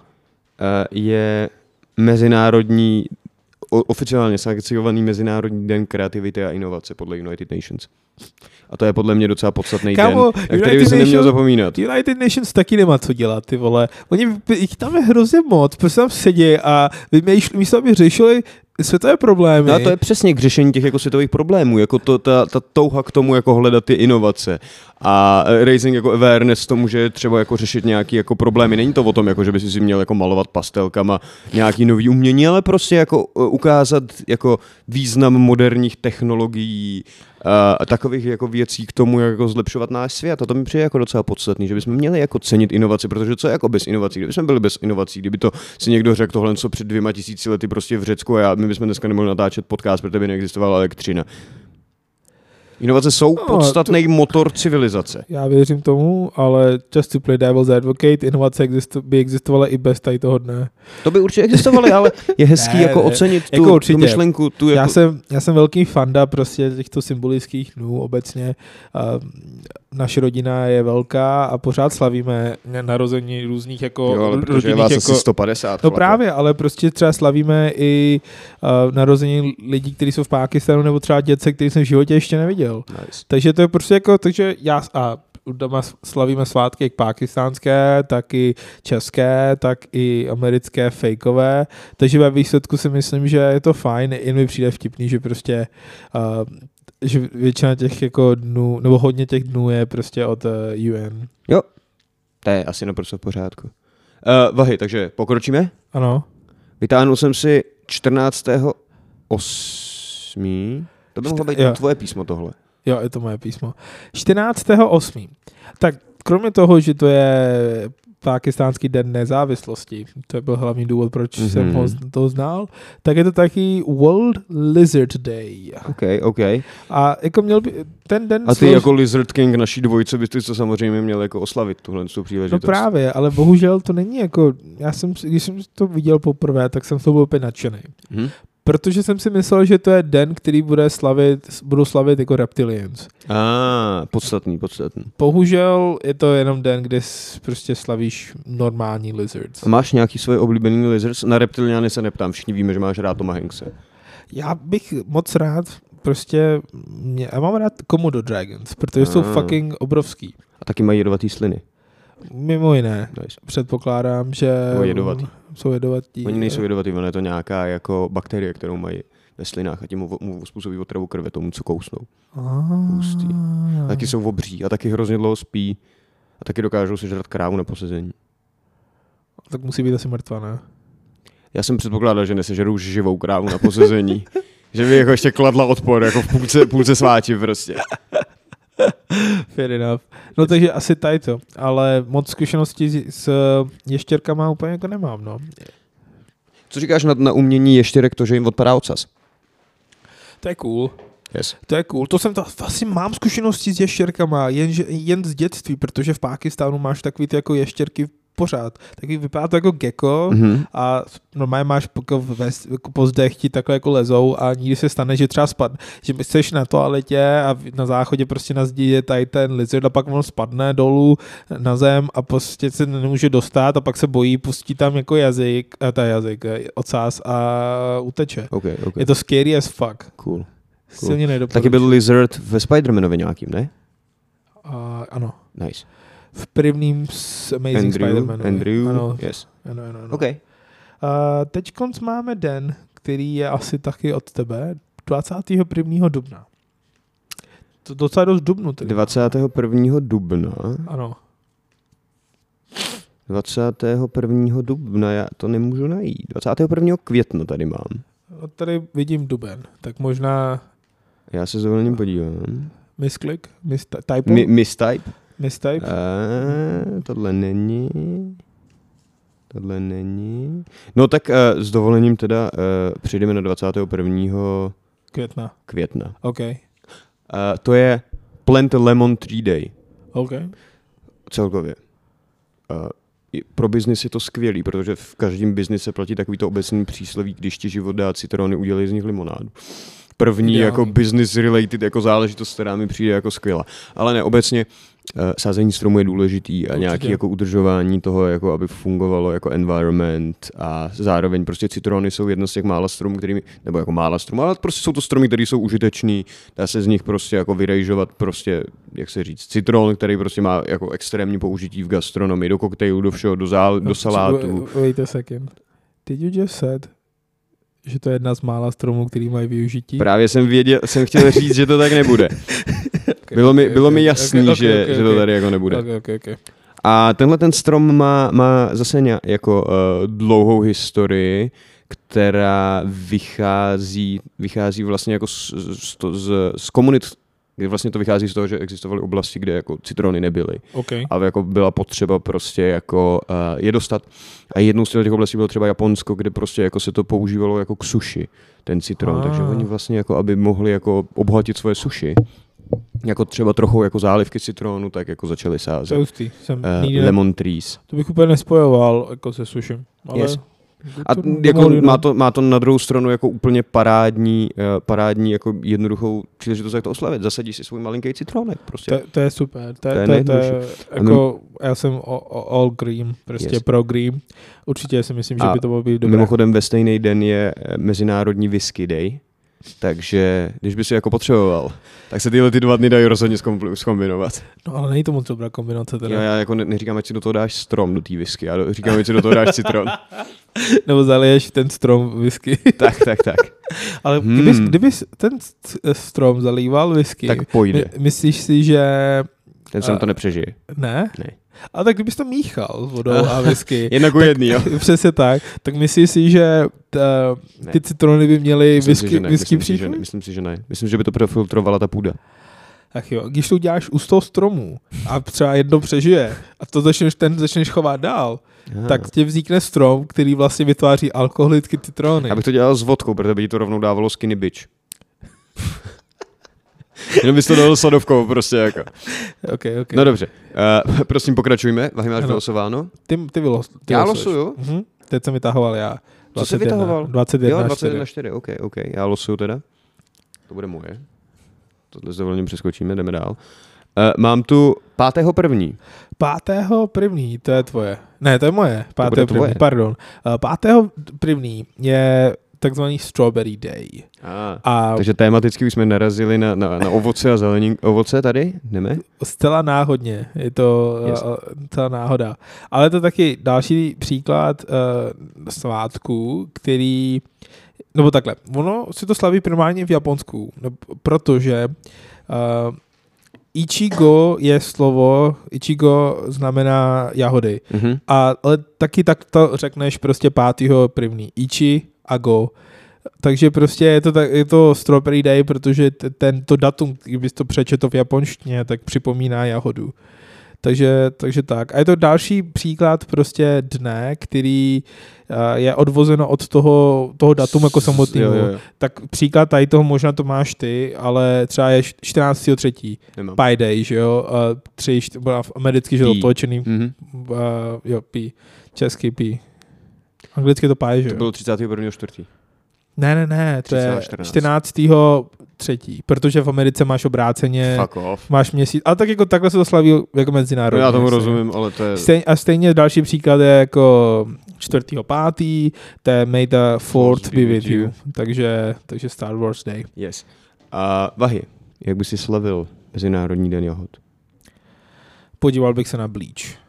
eh, je mezinárodní, oficiálně sankciovaný Mezinárodní den kreativity a inovace podle United Nations. A to je podle mě docela podstatný Kámo, den, na který by se neměl zapomínat. United Nations taky nemá co dělat, ty vole. Oni, jich tam je hrozně moc, prostě tam sedí a vymýšlí, místo aby řešili světové problémy. No a to je přesně k řešení těch jako světových problémů, jako to, ta, ta touha k tomu jako hledat ty inovace a eh, raising jako awareness tomu, že je třeba jako řešit nějaký jako problémy. Není to o tom, jako, že by si měl jako malovat pastelkama nějaký nový umění, ale prostě jako eh, ukázat jako význam moderních technologií a takových jako věcí k tomu, jak jako zlepšovat náš svět. A to mi přijde jako docela podstatný, že bychom měli jako cenit inovaci, protože co je jako bez inovací? Kdyby jsme byli bez inovací, kdyby to si někdo řekl tohle, co před dvěma tisíci lety prostě v Řecku a já, my bychom dneska nemohli natáčet podcast, protože by neexistovala elektřina. Inovace jsou No, podstatný motor civilizace. Já věřím tomu, ale just to play devil's advocate, inovace existo- by existovaly i bez tady toho dne. To by určitě existovaly, ale je (laughs) hezký Ne, jako ne, ocenit tu, jako určitě. tu myšlenku. Tu jako, Já, jsem, já jsem velký fanda prostě těchto symbolických dnů obecně. A naše rodina je velká a pořád slavíme narození různých jako jo, ale protože vás jako, asi 150. No právě, ale prostě třeba slavíme i uh, narození lidí, kteří jsou v Pákistánu, nebo třeba dětce, který jsem v životě ještě neviděl. Nice. Takže to je prostě jako, takže já a doma slavíme svátky jak pákistánské, tak i české, tak i americké fejkové, takže ve výsledku si myslím, že je to fajn, jen mi přijde vtipný, že prostě uh, že většina těch jako dnů, nebo hodně těch dnů je prostě od uh, UN. Jo, to je asi naprosto v pořádku. Uh, vahy, takže pokročíme? Ano. Vytáhnul jsem si 14. 8. To by mohlo být Jo. tvoje písmo tohle. Jo, je to moje písmo. 14.8. Tak kromě toho, že to je pákistánský den nezávislosti, to byl hlavní důvod, proč mm-hmm. jsem ho to znal, tak je to taky World Lizard Day. OK, OK. A jako měl by, ten den... A ty slož- jako Lizard King naší dvojce bys ty to samozřejmě měl jako oslavit tuhle tu No příležitost. právě, ale bohužel to není jako, já jsem, když jsem to viděl poprvé, tak jsem to byl úplně nadšený. Hm? Protože jsem si myslel, že to je den, který bude slavit, budou slavit jako reptilians. A, podstatný, podstatný. Bohužel je to jenom den, kde s- prostě slavíš normální lizards. A máš nějaký svoje oblíbený lizards? Na reptiliány se neptám, všichni víme, že máš rád Toma Hankse. Já bych moc rád prostě, mě, já mám rád Komodo Dragons, protože jsou Ah. fucking obrovský. A taky mají jedovatý sliny. Mimo jiné, Nice. předpokládám, že Nebo jedovatý. jsou jedovatí. Oni nejsou jedovatý, ono je to nějaká jako bakterie, kterou mají ve slinách a tím mu, mu způsobí otravu krve tomu, co kousnou. Hustý. A taky jsou obří a taky hrozně dlouho spí a taky dokážou sežrat krávu na posezení. Tak musí být asi mrtvá, ne? Já jsem předpokládal, že nesežerou živou krávu na posezení. (laughs) že by jako ještě kladla odpor, jako v půlce, půlce sváči prostě. (laughs) Fair enough. No takže asi tady to, ale moc zkušeností s, ještěrkama úplně jako nemám, no. Co říkáš na, na umění ještěrek, to, že jim odpadá ocas? To je cool. Yes. To je cool. To jsem to, vlastně mám zkušenosti s ještěrkama, jen, jen z dětství, protože v Pákistánu máš takový ty jako ještěrky pořád. Taky vypadá to jako gecko Mhm. a normálně máš jako ve, jako po zdech ti takhle jako lezou a nikdy se stane, že třeba spadne, že jsi na toaletě a na záchodě prostě na zdi je tady ten lizard a pak on spadne dolů na zem a prostě se nemůže dostat a pak se bojí, pustí tam jako jazyk, a ta jazyk, eh, ocás a uteče. OK, OK. Je to scary as fuck. Cool. Silně nedoporučuji. Taky byl Lizard ve Spider-Manovi nějakým, ne? A, ano. Nice. V prvním s Amazing Andrew, Spider-Man. Andrew, Ano, yes. ano, ano, ano. OK. A teď konc máme den, který je asi taky od tebe, 21. dubna. To docela dost dubnu tedy. 21. dubna. Ano. 21. dubna, já to nemůžu najít. 21. května tady mám. No, tady vidím duben, tak možná Já se dovolením podívám. misklik, mistype, Mi, mistype? Mistype. Uh, tohle není. Tohle není. No tak uh, s dovolením teda uh, přejdeme na 21. května. května. OK. Uh, to je Plant Lemon Tree Day OK. celkově. Uh, pro biznis je to skvělý, protože v každém biznise platí takovýto obecný přísloví, když ti život dá citrony, udělej z nich limonádu. První Ideální. jako business related jako záležitost, která mi přijde jako skvělá. Ale ne, obecně uh, sázení stromu je důležitý a nějaký jako udržování toho, jako aby fungovalo jako environment a zároveň prostě citrony jsou jedno z těch mála stromů, kterými, nebo jako mála stromů, ale prostě jsou to stromy, které jsou užitečný, dá se z nich prostě jako vyrejžovat prostě, jak se říct, citron, který prostě má jako extrémní použití v gastronomii, do koktejlu, do všeho, do, zál, do salátu. Wait- Wait a second. Did you just said, že to je jedna z mála stromů, který mají využití? Právě jsem věděl, jsem chtěl říct, že to tak nebude. (laughs) Okay, Bylo mi, okay, bylo mi okay, jasný, okay, že, okay, že to okay. tady jako nebude. Okay, okay, okay. A tenhle ten strom má, má zase nějak, jako uh, dlouhou historii, která vychází, vychází vlastně jako z, z, z, z komunit, kdy vlastně to vychází z toho, že existovaly oblasti, kde jako citrony nebyly. Okay. A jako byla potřeba prostě jako uh, je dostat. A jednou z těch oblastí bylo třeba Japonsko, kde prostě jako se to používalo jako k suši, ten citron. Ah. Takže oni vlastně jako, aby mohli jako obohatit svoje suši, jako třeba trochu jako zálivky citronu, tak jako začali sázet. Toasty. Jsem Uh, nikdy lemon trees. to bych úplně nespojoval jako se sušem. Ale Yes. A to- jako no. má, to, má to na druhou stranu jako úplně parádní, uh, parádní jako jednoduchou příležitost, jak to oslavit. Zasadíš si svůj malinký citronek. Prostě. To, to je super. To, To je to, to, je, jako, já jsem all green, prostě Yes. pro green. Určitě si myslím, že A by to mohlo být dobré. Mimochodem ve stejný den je eh, Mezinárodní whisky day, takže když by si jako potřeboval, tak se tyhle ty dva dny dají rozhodně zkombinovat. No ale není to moc dobrá kombinace teda. Já, já jako ne, neříkám, ať si do toho dáš strom do té whisky, já do, říkám, ať si do toho dáš citron. (laughs) Nebo zaliješ ten strom whisky. (laughs) tak, tak, tak. (laughs) ale Hmm. kdybys, kdybys ten st- strom zalíval whisky, Tak pojde. my, myslíš si, že Ten a- to nepřežije. ne? Ne. Ale tak kdybys to míchal s vodou a whisky, Jedna ku jedný, jo. přesně tak, tak myslíš si, že ta, ty citrony by měly Myslím si, whisky, že ne. whisky Myslím si, že ne. Myslím si, že ne. Myslím, že by to profiltrovala ta půda. Ach jo, když to uděláš u toho stromu a třeba jedno přežije a to začneš, ten začneš chovat dál, Aha. tak ti vznikne strom, který vlastně vytváří alkoholické citrony. Já bych to dělal s vodkou, protože by ti to rovnou dávalo skinny bitch. Jenom bys to dal sadovkou prostě jako. Okay, okay. No dobře, uh, prosím pokračujme. Vahy máš vylosováno? Ty, ty, vylos, ty Já losuješ. losuju? Mhm. Teď jsem vytahoval já. Co jsi 21, vytahoval? 21, jo, 21 21 4, OK, OK. Já losuju teda. To bude moje. Tohle s dovolením přeskočíme, jdeme dál. Uh, mám tu pátého první. Pátého první, to je tvoje. Ne, to je moje. Pátého první, tvoje. pardon. Uh, Pátého první je takzvaný Strawberry Day. Ah. A Takže tematicky už jsme narazili na, na, na ovoce a zelení. Ovoce tady? Jdeme? zcela náhodně, je to Yes. uh, celá náhoda. Ale to taky další příklad uh, svátků, který, nebo takhle, ono si to slaví primárně v Japonsku, no, protože uh, Ichigo je slovo, Ichigo znamená jahody. Mhm. A, ale taky tak to řekneš prostě pátýho první. Ichi a go. Takže prostě je to, tak, je to Strawberry Day, protože tento datum, kdybys to přečetl v japonštině, tak připomíná jahodu. Takže, takže tak. A je to další příklad prostě dne, který eh, je odvozeno od toho, toho datumu jako samotného. Jo, jo, jo. Tak příklad tady toho možná to máš ty, ale třeba je 14.3. Nemám. Pi Day, že jo? Tři, americky, že to Pi. otočený. Mhm. Uh, jo, Pi. Český Pi. Anglicky to Pi, že To bylo 31. čtvrtý. Ne, ne, ne, to je 14. 14. třetí, protože v Americe máš obráceně, Fuck off. máš měsíc, ale tak jako takhle se to slaví jako No, mezinárodně. já tomu rozumím, ale to je... Stejně, a stejně další příklad je jako 4. pátý, to je May the 4th be with you. Takže, takže Star Wars Day. Yes. A Vahy, jak by si slavil Mezinárodní den jahod? Podíval bych se na Bleach.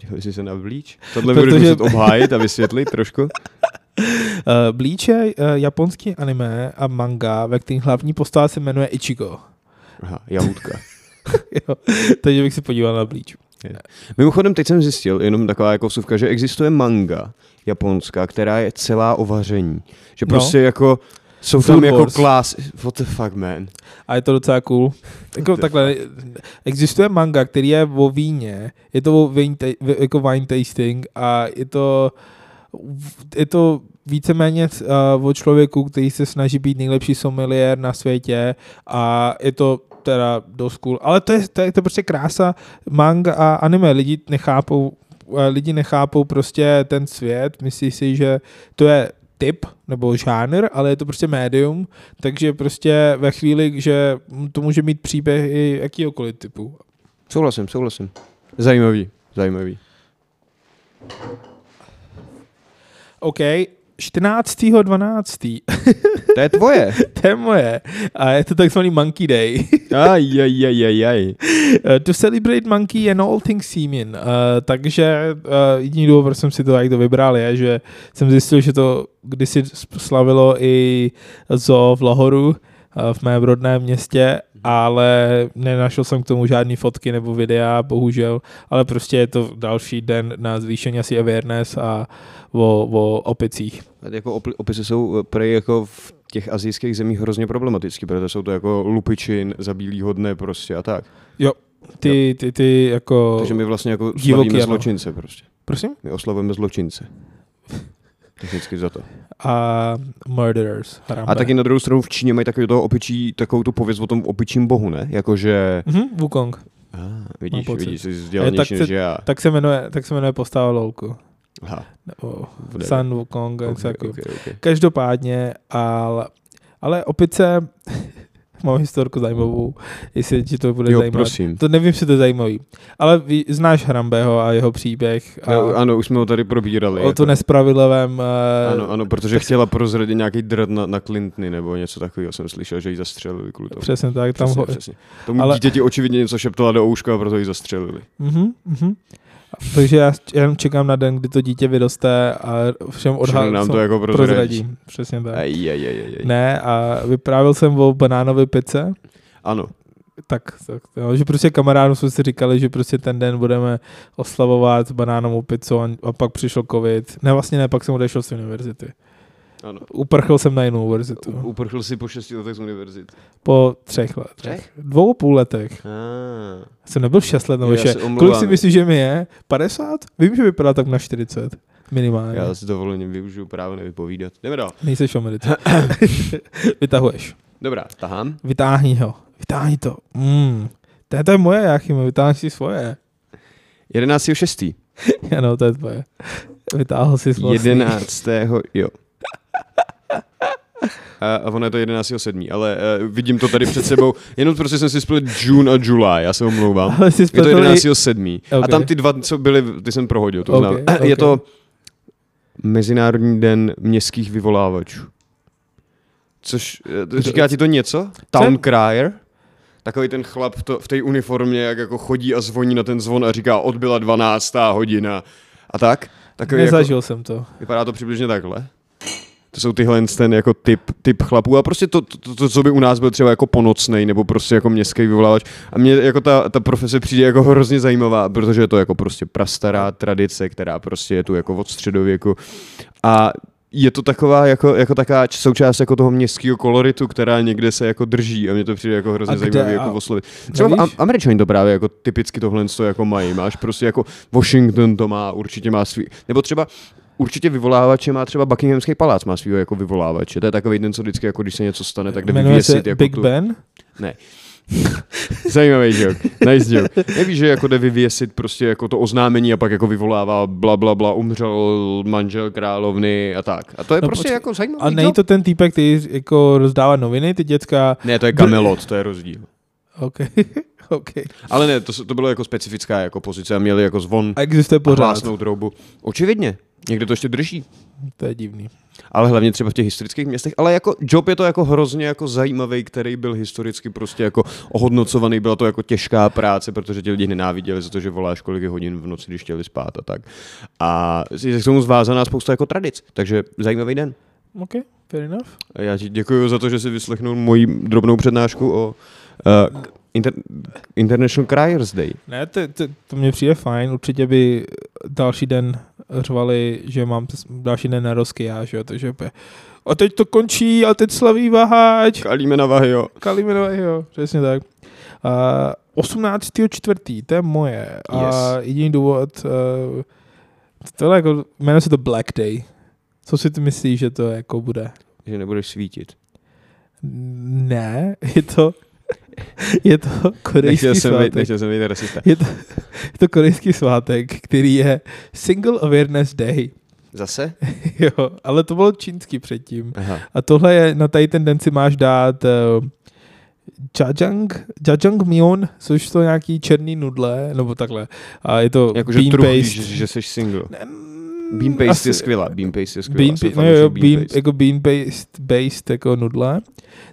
Podívej si se na Bleach. Tohle Protože- budeš muset obhájit a vysvětlit trošku. Uh, (laughs) Bleach je uh, japonský anime a manga, ve kterým hlavní postava se jmenuje Ichigo. Aha, jahůdka. (laughs) jo, takže bych se podíval na Bleach. Mimochodem, teď jsem zjistil, jenom taková jako vsuvka, že existuje manga japonská, která je celá o vaření. Že No. prostě jako jsou Food tam jako Wars. klás... What the fuck, man? A je to docela cool. Jako takhle, existuje manga, který je o víně, je to o wine, ta- jako wine tasting a je to, je to víceméně uh, o člověku, který se snaží být nejlepší sommelier na světě a je to teda dost cool. Ale to je, to je, to je prostě krása manga a anime. Lidi nechápou, eh, lidi nechápou prostě ten svět, myslí si, že to je typ nebo žánr, ale je to prostě médium, takže prostě ve chvíli, že to může mít příběhy jakýhokoliv typu. Souhlasím, souhlasím. Zajímavý, zajímavý. OK, 14.12. (laughs) To je tvoje. (laughs) to je moje. A je to takzvaný Monkey Day. (laughs) Aj, aj, aj, aj, aj. Uh, to celebrate monkey and all things semen. Uh, takže uh, jediný důvod, proč jsem si to jak to vybral, je, že jsem zjistil, že to kdysi slavilo i zoo v Lahoru, uh, v mém rodném městě, ale nenašel jsem k tomu žádný fotky nebo videa, bohužel, ale prostě je to další den na zvýšení asi awareness a o, o opicích. A Jako opisy jsou eh, prej jako v těch azijských zemích hrozně problematický, protože jsou to jako lupičin za bílýho dne prostě a tak. Jo, ty, ty, ty jako... Takže my vlastně jako Divoký, slavíme ano. zločince prostě. Prosím? My oslavujeme zločince. Technicky za to. A murderers. Harambe. A taky na druhou stranu v Číně mají takový toho opičí, takovou tu pověst o tom opičím bohu, ne? Jakože... Mhm, Wukong. Ah, vidíš, vidíš, jsi Je, tak vzdělanější se- než já. Tak se jmenuje, tak se jmenuje postava lolku. Aha, Nebo. Sun Wukong. okay, Okay, okay, okay. Každopádně, ale, ale opice, (laughs) mám historku zajímavou, jestli ti to bude Jo, zajímat. prosím. To nevím, jestli to je zajímavý. Ale ví, znáš Hrambeho a jeho příběh. A No, ano, už jsme ho tady probírali. o to nespravedlivém... eh, Ano, ano, protože chtěla prozradit nějaký drt na, na Clintony nebo něco takového. Jsem slyšel, že ji zastřelili kvůli tomu. Přesně tak. Tam Přesně, ho, přesně. Tomu Ale- dítěti očividně něco šeptala do ouška a proto ji zastřelili. Mhm, mhm. Takže já jenom čekám na den, kdy to dítě vyroste a všem odhalím. nám to jako prozradí. prozradím. Přesně tak. Aj, aj, aj, aj, aj. Ne, a vyprávěl jsem o banánové pice, Ano, tak, tak jo, že prostě kamarádům jsme si říkali, že prostě ten den budeme oslavovat banánovou pizzu a, a pak přišel covid. Ne, vlastně ne, pak jsem odešel z univerzity. Ano. Uprchl jsem na jinou univerzitu. U- Uprchl si po šesti letech z univerzity. Po třech letech. Třech? Dvou a půl letech. Ah. Jsem nebyl šest let nebo omlouvám. Kolik si myslíš, že mi je? 50? Vím, že vypadá tak na 40. Minimálně. Já s dovolením využiju právo nevypovídat. Jdeme dál. Nejseš v Americe. (coughs) (coughs) Vytahuješ. Dobrá, tahám. Vytáhni ho. Vytáhni to. Mm. To, je- to je moje, Jáchyme, vytáhni si svoje. 11.6. (laughs) Ano, to je tvoje. Vytáhl si svoje. 11. jo. A, a ono je to 11.7. Ale uh, vidím to tady před sebou. Jenom prostě jsem si splet June a July, já se omlouvám. Ale jsi Je to spletl i- 11.7. A Ok. tam ty dva, co byly, ty jsem prohodil, to Ok, znám. ok. Je to Mezinárodní den městských vyvolávačů. Což, eh, říká ti to něco? Town crier? Takový ten chlap v, to, v té uniformě, jak jako chodí a zvoní na ten zvon a říká odbyla 12. hodina. A tak? Takový jako, Nezažil jsem to. vypadá to přibližně takhle. To jsou tyhle ten jako typ, typ chlapů a prostě to, to, to, co by u nás byl třeba jako ponocnej nebo prostě jako městský vyvolávač. A mně jako ta, ta profese přijde jako hrozně zajímavá, protože je to jako prostě prastará tradice, která prostě je tu jako od středověku. A je to taková jako, jako taková součást jako toho městského koloritu, která někde se jako drží a mě to přijde jako hrozně A jako oslovit. Třeba nevíš? Američani to právě jako typicky tohle to jako mají. Máš prostě jako Washington to má, určitě má svý, nebo třeba Určitě vyvolávače má třeba Buckinghamský palác, má svýho jako vyvolávače. To je takový ten, co vždycky, jako když se něco stane, tak jde vyvěsit jako Big tu... Ben? Ne. (laughs) Zajímavý joke, nice joke. Nevíš, že jako jde vyvěsit prostě jako to oznámení a pak jako vyvolává bla bla bla, umřel manžel královny a tak. A to je No prostě počkej, jako zajímavý A není to ten týpek, který jako rozdává noviny, ty děcka? Ne, to je Camelot, to je rozdíl. OK. (laughs) (laughs) OK. Ale ne, to, to bylo jako specifická jako pozice a měli jako zvon A existuje a pořád. hlásnou troubu. Očividně, někde to ještě drží. To je divný. Ale hlavně třeba v těch historických městech. Ale jako job je to jako hrozně jako zajímavý, který byl historicky prostě jako ohodnocovaný. Byla to jako těžká práce, protože ti lidi nenáviděli za to, že voláš kolik je hodin v noci, když chtěli spát a tak. A je k tomu zvázaná spousta jako tradic. Takže zajímavý den. OK, fair enough. A Já ti děkuji za to, že jsi vyslechnul moji drobnou přednášku o uh, inter, International Criers Day. Ne, to, to, to mně přijde fajn. Určitě by další den řvali, že mám další den narozky já, že jo, takže úplně, a teď to končí, a teď slaví vaháč. Kalíme na vahy, jo. Kaliminové, jo, přesně tak. Uh, 18. čtvrtý, to je moje. A Yes. jediný důvod, uh, tohle jako, jmenuje se to Black Day. Co si ty myslíš, že to jako bude? Že nebudeš svítit. Ne, (laughs) je to, je to korejský Nechtěl jsem, být, svátek. nechtěl jsem být rasista. Je to, je to korejský svátek, který je Single Awareness Day. Zase? (laughs) jo, ale to bylo čínský předtím. Aha. A tohle je, na tady ten den si máš dát uh, jajang, jajangmyeon, což jsou nějaký černý nudle, nebo takhle. A je to Jakože bean paste. že, že jsi single. Mm, Bean paste asi- je skvělá, bean paste je skvělá. Bean, pa- no jo, bean bean, paste. jako bean based, based jako nudle.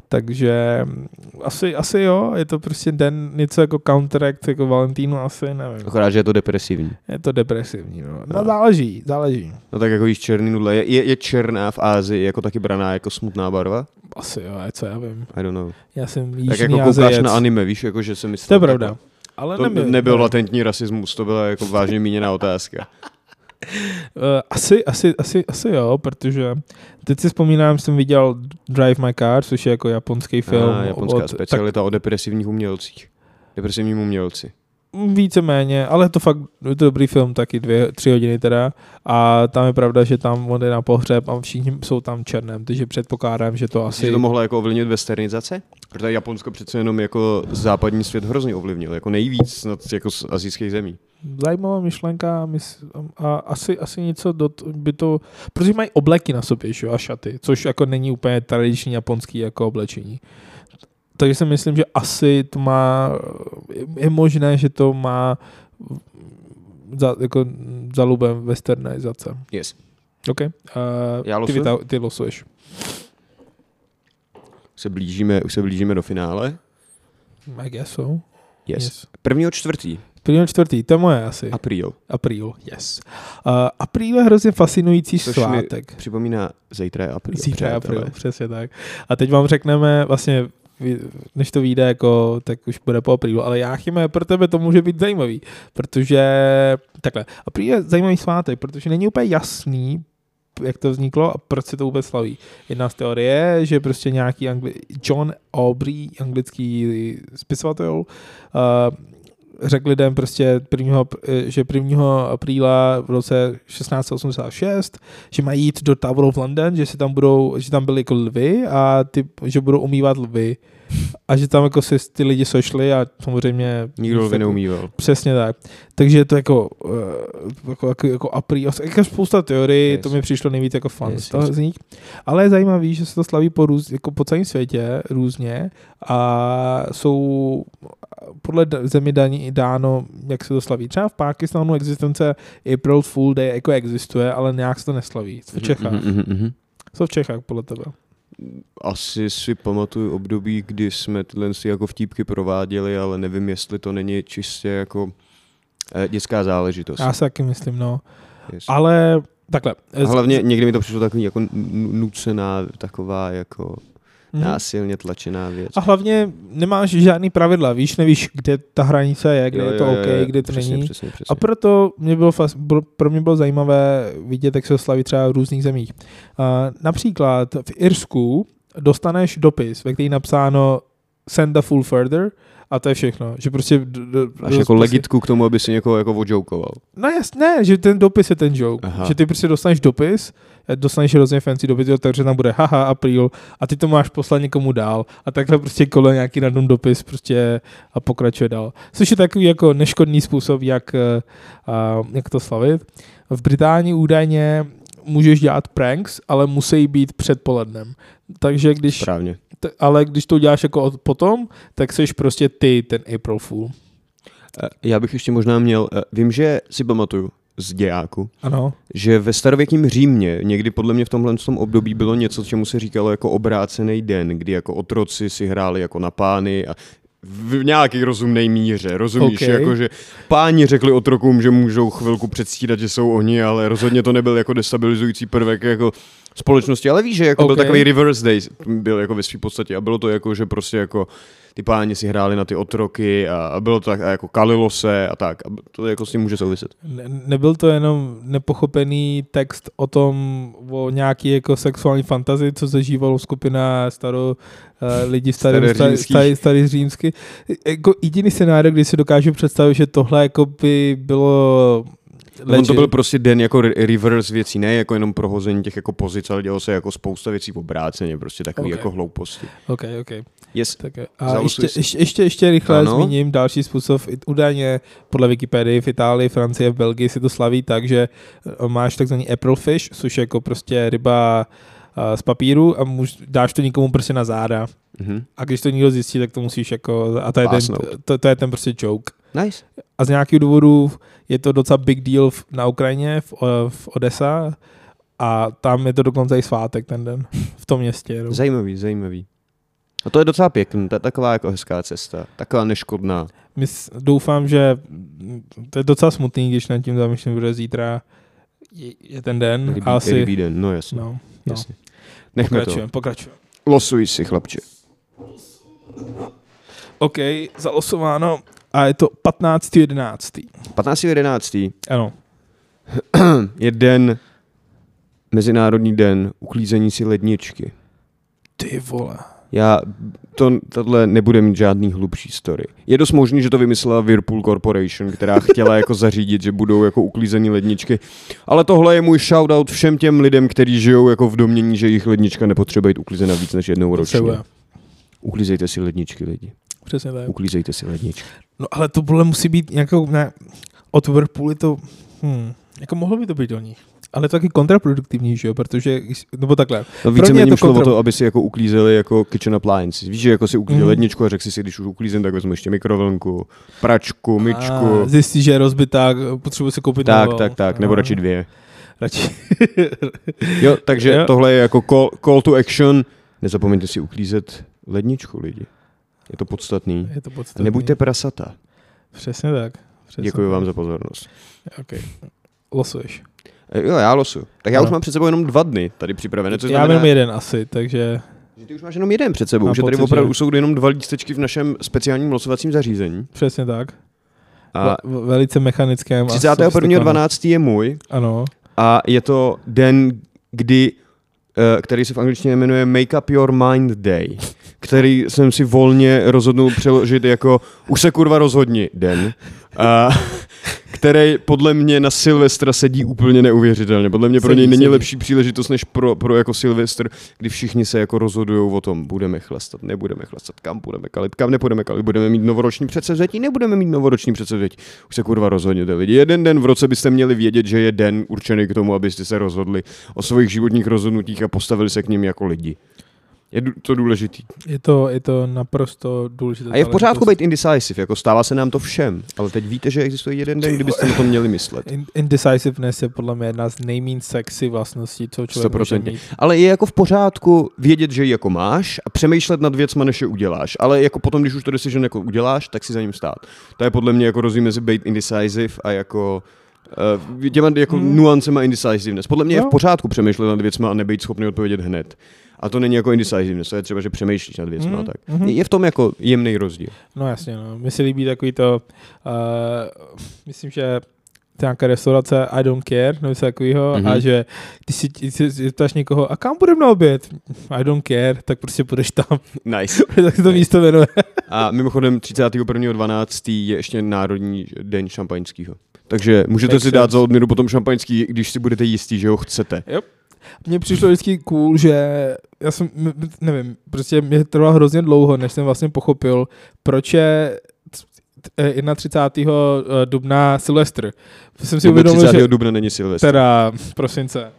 Takže mm, asi, asi jo, je to prostě den něco jako counteract, jako Valentínu asi, nevím. Akorát, že je to depresivní. Je to depresivní, no. No. no záleží, záleží. No tak jako jíš černý nudle. Je, je, je černá v Ázii jako taky braná jako smutná barva? Asi jo, a co já vím. I don't know. Já jsem tak jako koukáš Azijec. na anime, víš, jako že se To myslel. je pravda. takhle. Ale To nebyl, nebyl ne. latentní rasismus, to byla jako vážně míněná otázka. Uh, asi, asi, asi, asi jo, protože teď si vzpomínám, jsem viděl Drive My Car, což je jako japonský film. A, japonská od, specialita o depresivních umělcích. Depresivním umělci. Víceméně, ale je to fakt je to dobrý film, taky dvě, tři hodiny teda. A tam je pravda, že tam on jde na pohřeb a všichni jsou tam černém, takže předpokládám, že to Asi že to mohlo jako ovlivnit westernizace? Protože Japonsko přece jenom jako západní svět hrozně ovlivnil, jako nejvíc snad jako z azijských zemí. Zajímavá myšlenka a, mys- a asi, asi něco do t- by to, protože mají obleky na sobě že jo, a šaty, což jako není úplně tradiční japonský jako oblečení. Takže si myslím, že asi to má, je- možné, že to má za, jako zalubem westernizace. Yes. OK. Uh, Já ty, vyta- ty losuješ. Už se blížíme, už se blížíme do finále. I guess so. Yes. yes. Prvního čtvrtý, První čtvrtý, to je moje asi. apríl. Apríl, yes. Uh, apríl je hrozně fascinující Což svátek. mi připomíná zítra je apríl. Zítra je apríl, přesně tak. A teď vám řekneme, vlastně, než to vyjde, jako, tak už bude po aprílu, ale Jáchyme, pro tebe to může být zajímavý, protože takhle, apríl je zajímavý svátek, protože není úplně jasný, jak to vzniklo a proč se to vůbec slaví. Jedna z teorie je, že prostě nějaký angli- John Aubrey, anglický spisovatel, uh, řekl lidem prostě, prvního, že 1. apríla v roce 1686, že mají jít do Tower of London, že, si tam budou, že tam byly jako lvy a ty, že budou umývat lvy. A že tam jako se ty lidi sešli a samozřejmě... Nikdo jako- neumýval. Přesně tak. Takže je to jako, uh, jako, jako, jako a jako spousta teorií, Yes. to mi přišlo nejvíc jako fun Yes, toho yes. z nich. Ale je zajímavý, že se to slaví po, růz, jako po celém světě různě a jsou podle zemi daní dáno, jak se to slaví. Třeba v Pákistánu existence April Fool Day jako existuje, ale nějak se to neslaví. V Čechách. Mhm, mhm, mhm. Co v Čechách podle tebe? Asi si pamatuju období, kdy jsme tyhle si jako vtípky prováděli, ale nevím, jestli to není čistě jako eh, dětská záležitost. Já si taky myslím, no. Yes. Ale takhle. A hlavně někdy mi to přišlo takový jako nucená taková jako Mhm. násilně tlačená věc. A hlavně nemáš žádný pravidla, víš, nevíš, kde ta hranice je, kde Jo, je to jo, OK, jo, kde to přesně, není. Přesně, přesně. A proto mě bylo, pro mě bylo zajímavé vidět, jak se slaví třeba v různých zemích. Uh, například v Irsku dostaneš dopis, ve který je napsáno send the full further a to je všechno. Že prostě... D, d, Máš jako legitku k tomu, aby si někoho jako odžoukoval. No jasně, že ten dopis je ten joke. Aha. Že ty prostě dostaneš dopis, dostaneš hrozně fancy dopis, jo, takže tam bude haha, apríl a ty to máš poslat někomu dál a takhle prostě kole nějaký random dopis prostě a pokračuje dál. Což je takový jako neškodný způsob, jak, eh, a, jak to slavit. V Británii údajně můžeš dělat pranks, ale musí být předpolednem. Takže když, Správně. t- ale když to uděláš jako od- potom, tak jsi prostě ty ten April Fool. Eh, Já bych ještě možná měl, eh, vím, že si pamatuju z dějáku, Ano. že ve starověkém Římě někdy podle mě v tomhle tom období bylo něco, čemu se říkalo jako obrácený den, kdy jako otroci si hráli jako na pány a v nějaký rozumné míře, rozumíš? Ok. Jako, že páni řekli otrokům, že můžou chvilku předstírat, že jsou oni, ale rozhodně to nebyl jako destabilizující prvek jako společnosti, ale víš, že jako byl Ok. takový reverse days, byl jako ve své podstatě a bylo to jako, že prostě jako ty páni si hráli na ty otroky a, a bylo to tak a jako kalilo se a tak. A to jako s tím může souviset. Ne, nebyl to jenom nepochopený text o tom, o nějaký jako sexuální fantazii, co zažívalo skupina staro uh, lidi starý, starý, starý, starý římsky. Jako jediný scénář, kdy si dokážu představit, že tohle jako by bylo On to legit. byl prostě den jako re- reverse věcí, ne jako jenom prohození těch jako pozic, ale dělalo se jako spousta věcí v obráceně, prostě takový Ok. jako hlouposti. OK, OK. Yes. Tak, jo. a ještě, ještě, ještě, ještě rychle Ano. zmíním další způsob. Údajně podle Wikipedii v Itálii, Francii a v Belgii si to slaví tak, že eh, máš takzvaný April fish, což je jako prostě ryba eh, z papíru a můž, dáš to nikomu prostě na záda. Mhm. A když to někdo zjistí, tak to musíš jako, a to je, ten, to, to je ten prostě joke. Nice. A z nějakých důvodů je to docela big deal v, na Ukrajině, v, o- v Odessa a tam je to dokonce i svátek ten den, v tom městě. jenom. Zajímavý, zajímavý. A to je docela pěkný, to je taková jako hezká cesta, taková neškodná. My s- doufám, že to je docela smutný, když nad tím zamýšlím, že zítra je, je ten den. Rybí, asi, rybí den, no jasně. no, no. jasně. Nechme pokračujeme, pokračujeme. to. Losuj si, chlapče. OK, zalosováno a je to 15.11. 15.11. Ano, (clears throat) je den, Mezinárodní den uklízení si ledničky. ty vole. Já, to, tohle nebude mít žádný hlubší story. Je dost možný, že to vymyslela Whirlpool Corporation, která chtěla jako zařídit, že budou jako uklízený ledničky. Ale tohle je můj shoutout všem těm lidem, kteří žijou jako v domění, že jejich lednička nepotřebuje být uklízena víc než jednou ročně. Uklízejte si ledničky, lidi. Přesně tak. Uklízejte si ledničky. No ale to podle musí být nějakou, ne, od Whirlpool je to, hm, jako mohlo by to být o nich. Ale je to taky kontraproduktivní, že jo, protože, nebo takhle. No více mě to šlo o kontra- to, aby si jako uklízeli jako kitchen appliances. Víš, že jako si uklízel Mhm. ledničku a řekl si si, když už uklízím, tak vezmu ještě mikrovlnku, pračku, myčku. A zjistí, že je rozbitá, potřebuje se koupit Tak, novou. tak, tak, nebo A, radši dvě. (laughs) Radši. Jo, takže Jo. tohle je jako call, call to action. Nezapomeňte si uklízet ledničku, lidi. Je to podstatný. je to A podstatný. nebuďte prasata. Přesně tak. Přesně Děkuji tak. vám za pozornost. Okay. Losuješ. E, Jo, já losu. Tak já Ano. už mám před sebou jenom dva dny tady připravené, což Já mám znamená, jenom jeden asi, takže že ty už máš jenom jeden před sebou, Mám že tady opravdu že- jsou jenom dva lístečky v našem speciálním losovacím zařízení. přesně tak. A Ve- velice mechanickém. a 31.12. je můj Ano. a je to den, kdy, eh, který se v angličtině jmenuje Make Up Your Mind Day, který jsem si volně rozhodnul přeložit jako už se kurva rozhodni den, a, který podle mě na Silvestra sedí úplně neuvěřitelně. Podle mě pro Sedí, něj není sedí. lepší příležitost než pro, pro jako Silvestr, kdy všichni se jako rozhodují o tom, budeme chlastat, nebudeme chlastat, kam budeme kalit, kam nepůjdeme kalit, budeme mít novoroční předsevzetí, nebudeme mít novoroční předsevzetí. Už se kurva rozhodněte lidi. Jeden den v roce byste měli vědět, že je den určený k tomu, abyste se rozhodli o svých životních rozhodnutích a postavili se k ním jako lidi. Je to důležitý. Je to, je to naprosto důležité. A je v pořádku být indecisive, jako stává se nám to všem, ale teď víte, že existuje jeden den, kdybyste na to měli myslet. In- Indecisiveness je podle mě jedna z nejméně sexy vlastností, co člověk může 100%. mít. Ale je jako v pořádku vědět, že ji jako máš a přemýšlet nad věcma, než je uděláš. Ale jako potom, když už to decision jako uděláš, tak si za ním stát. To je podle mě jako rozdíl mezi být indecisive a jako uh, těma jako Hmm. nuancema indecisiveness. Podle mě je Jo. v pořádku přemýšlet nad věcma a nebejt schopný odpovědět hned. A to není jako indecisiveness, to je třeba, že přemýšlíš nad věcmi Mhm, a tak. mhm. Je v tom jako jemný rozdíl. No jasně, no. Mně se líbí takový to, uh, myslím, že nějaká restaurace I don't care, nebo něco takového, Mhm. mm-hmm. a že ty si, ty si zeptáš někoho, a kam budeme na oběd? I don't care, tak prostě půjdeš tam. Nice. (laughs) tak se to místo jmenuje. A mimochodem 31.12. je ještě Národní den šampaňského. Takže můžete Makes si dát za odměnu potom šampaňský, když si budete jistí, že ho chcete. Mně přišlo vždycky cool, že já jsem, nevím, prostě mě trvalo hrozně dlouho, než jsem vlastně pochopil, proč je t- t- 31. dubna Silvestr. Jsem si uvědomil, 30. že dubna není Silvestr. teda prosince.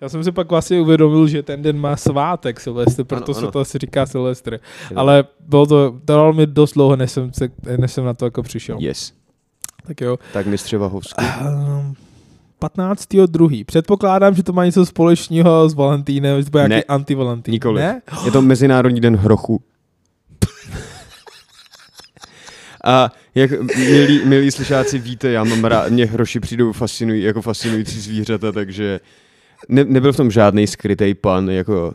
Já jsem si pak vlastně uvědomil, že ten den má svátek Silvestr, proto Ano, se ano. to asi říká Silvestr. Ale bylo to, trvalo mi dost dlouho, než jsem, se, než jsem na to jako přišel. Yes. Tak jo. Tak mistře Vahovský. Um, 15. druhý. Předpokládám, že to má něco společného s Valentínem, že to bude Ne. nějaký antivalentín. Nikoliv. Ne? Je to Mezinárodní den hrochu. (laughs) A jak milí, milí slyšáci víte, já mám rád, mě hroši přijdou fascinují, jako fascinující zvířata, takže ne, nebyl v tom žádný skrytý pan, jako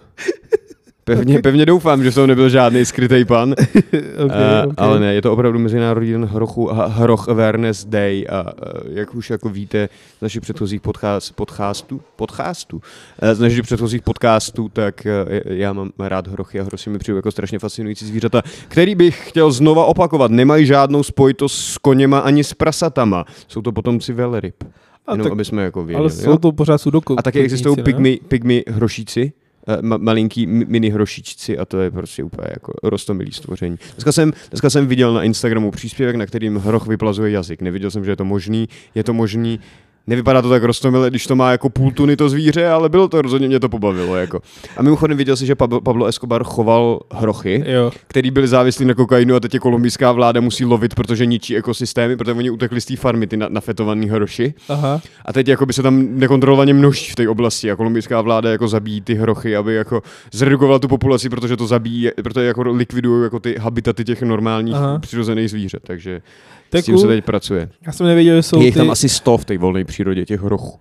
pevně, pevně doufám, že tom nebyl žádný skrytý pan, (laughs) okay, uh, okay. ale ne, je to opravdu Mezinárodní den hrochu, a Hroch Awareness Day a uh, jak už jako víte z našich předchozích podcast, podcastů, podcastů, uh, z našich předchozích podcastů, tak uh, já mám rád hrochy a hrochy mi přijde jako strašně fascinující zvířata, který bych chtěl znova opakovat. Nemají žádnou spojitost s koněma ani s prasatama. Jsou to potomci velryb. A Jenom tak, aby jsme jako věděli. ale jo? jsou to pořád sudoku. A taky existují pygmy, pygmy hrošíci, eh, ma- malinký mi- mini hrošičci a to je prostě úplně jako rostomilý stvoření. Dneska jsem, dneska jsem viděl na Instagramu příspěvek, na kterým hroch vyplazuje jazyk. Neviděl jsem, že je to možný, je to možný. Nevypadá to tak rostomile, když to má jako půl tuny to zvíře, ale bylo to rozhodně mě to pobavilo. Jako. A mimochodem viděl si, že Pablo, Pablo Escobar choval hrochy, Jo. který byli závislí na kokainu a teď je kolumbijská vláda musí lovit, protože ničí ekosystémy, protože oni utekli z té farmy, ty na- nafetovaný hroši. Aha. A teď jako by se tam nekontrolovaně množí v té oblasti a kolumbijská vláda jako zabíjí ty hrochy, aby jako zredukovala tu populaci, protože to zabíjí, protože jako likvidují jako ty habitaty těch normálních Aha. Aha. přirozených zvířat, takže To je s tím se teď pracuje. Já jsem nevěděl, že jsou Je jich ty... tam asi sto v té volné přírodě, těch hrochů.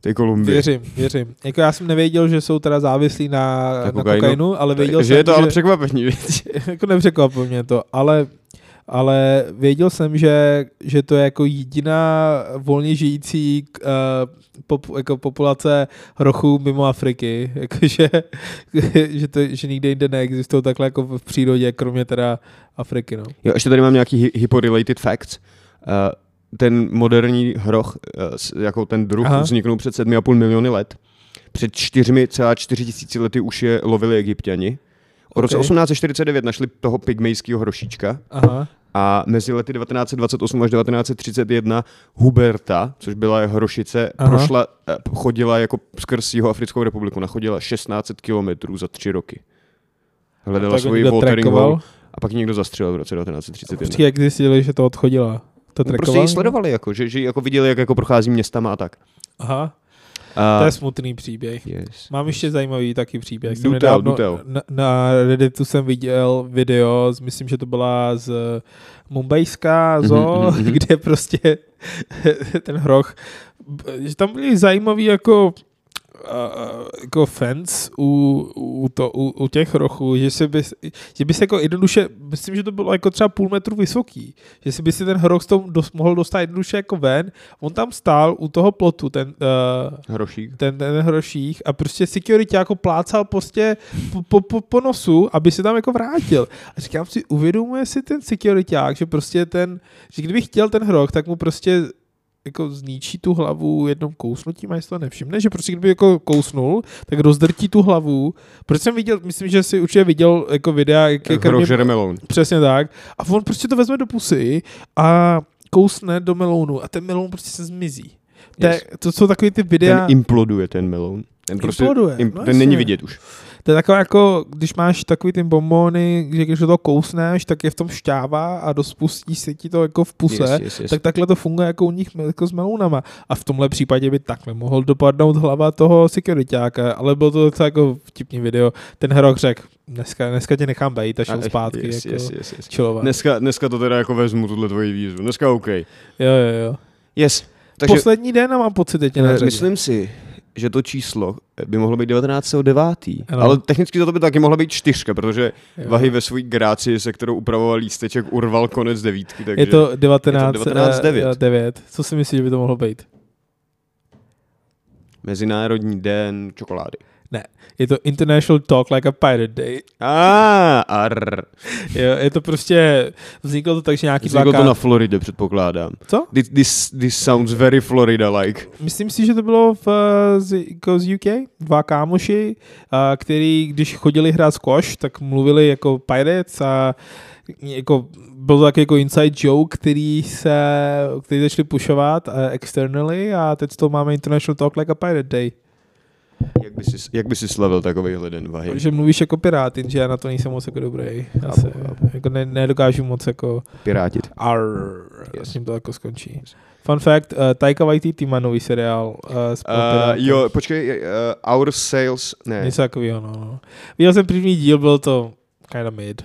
Té Kolumbii. Věřím, věřím. Jako já jsem nevěděl, že jsou teda závislí na, na, kokainu. kokainu, ale věděl že jsem, je to že... ale překvapení, víc. (laughs) jako nepřekvapilo mě to, ale, ale věděl jsem, že, že to je jako jediná volně žijící uh, pop, jako populace hrochů mimo Afriky, (laughs) jakože, že, to, že nikde jinde neexistují takhle jako v přírodě, kromě teda Afriky, no. Jo, ještě tady mám nějaký hy- hypo-related facts. Uh, ten moderní hroch, uh, jako ten druh, Aha. vzniknul před 7,5 miliony let. Před 4,4 tisíci lety už je lovili egyptiani. V roce Ok. 1849 našli toho pygmejského hrošíčka Aha, a mezi lety 1928 až 1931 Huberta, což byla hrošice, Aha. prošla, eh, chodila jako skrz jeho Africkou republiku, nachodila 1600 kilometrů za tři roky. Hledala svoji watering hole a pak ji někdo zastřelil v roce 1931. Počkej, jak zjistili, že to odchodila? To No, prostě ji sledovali, jako, že, že jako viděli, jak jako prochází městama a tak. Aha, A, to je smutný příběh. yes. Mám ještě zajímavý taky příběh. Jsem Do tell, nedávno do tell. Na, na Redditu jsem viděl video, z- myslím, že to byla z Mumbajská zoo, mhm, mhm. (laughs) kde prostě (laughs) ten hroch, že tam byly zajímavý jako uh, jako fans u, u, to, u, u těch rochů, že, si by, že by se jako jednoduše, myslím, že to bylo jako třeba půl metru vysoký, že si by si ten hroch tom dos, mohl dostat jednoduše jako ven, on tam stál u toho plotu, ten, uh, Hrošík. ten, ten hroších a prostě security jako plácal prostě po, po, po, po nosu, aby se tam jako vrátil. A říkám si, uvědomuje si ten securityák, že prostě ten, že kdyby chtěl ten hroch, tak mu prostě jako zničí tu hlavu jednou kousnutím, a si to nevšimne, že prostě kdyby jako kousnul, tak rozdrtí tu hlavu. Proč jsem viděl, myslím, že si určitě viděl jako videa, jak je krmím- žere meloun. Přesně tak. A on prostě to vezme do pusy a kousne do melounu a ten meloun prostě se zmizí. Yes. to jsou takový ty videa... Ten imploduje ten meloun. Ten prostě Imploduje, Im, no ten není jasně. vidět už. To je takové jako, když máš takový ty bombony, že když toho kousneš, tak je v tom šťáva a dospustí se ti to jako v puse, Yes, yes, yes. tak takhle to funguje jako u nich jako s melounama. A v tomhle případě by takhle mohl dopadnout hlava toho securityáka, ale bylo to docela jako vtipný video. Ten hroch řekl, dneska, dneska tě nechám bejt a šel zpátky yes, jako yes, yes, yes. chillovat. Dneska, dneska to teda jako vezmu, tuhle tvoji výzvu. Dneska OK. Jo, jo, jo. Yes. Takže Poslední den a mám pocit, že tě na řadě. myslím si, že to číslo by mohlo být 19.9. Ano. Ale technicky za to by taky mohla být čtyřka, protože Jo. Vahy ve své gráci, se kterou upravoval lísteček, urval konec devítky. Takže Je to 19, je to 19.9. 9. Co si myslíš, že by to mohlo být? Mezinárodní den čokolády. Ne, je to International Talk Like a Pirate Day. Ah, ar. Jo, je to prostě, vzniklo to tak, že nějaký Vzniklo to dvakrát... na Floridě, předpokládám. Co? This, this, this sounds very Florida-like. Myslím si, že to bylo v, z, jako z UK, dva kámoši, a, který, když chodili hrát squash, tak mluvili jako pirates a jako, byl to taky jako inside joke, který se, který začali pušovat uh, externally a teď to máme International Talk Like a Pirate Day. Jak by si, jak by si slavil takovýhle den, Vahy? Že mluvíš jako pirát, jenže já na to nejsem moc jako dobrý. Asi, jako ne, nedokážu moc jako Pirátit. ar, Yes. s tím to jako skončí. Fun fact, uh, Taika Waititi má nový seriál uh, Uh, jo, počkej, uh, Our Sales, ne. Něco takového, no, no. Viděl jsem první díl, byl to kinda mid.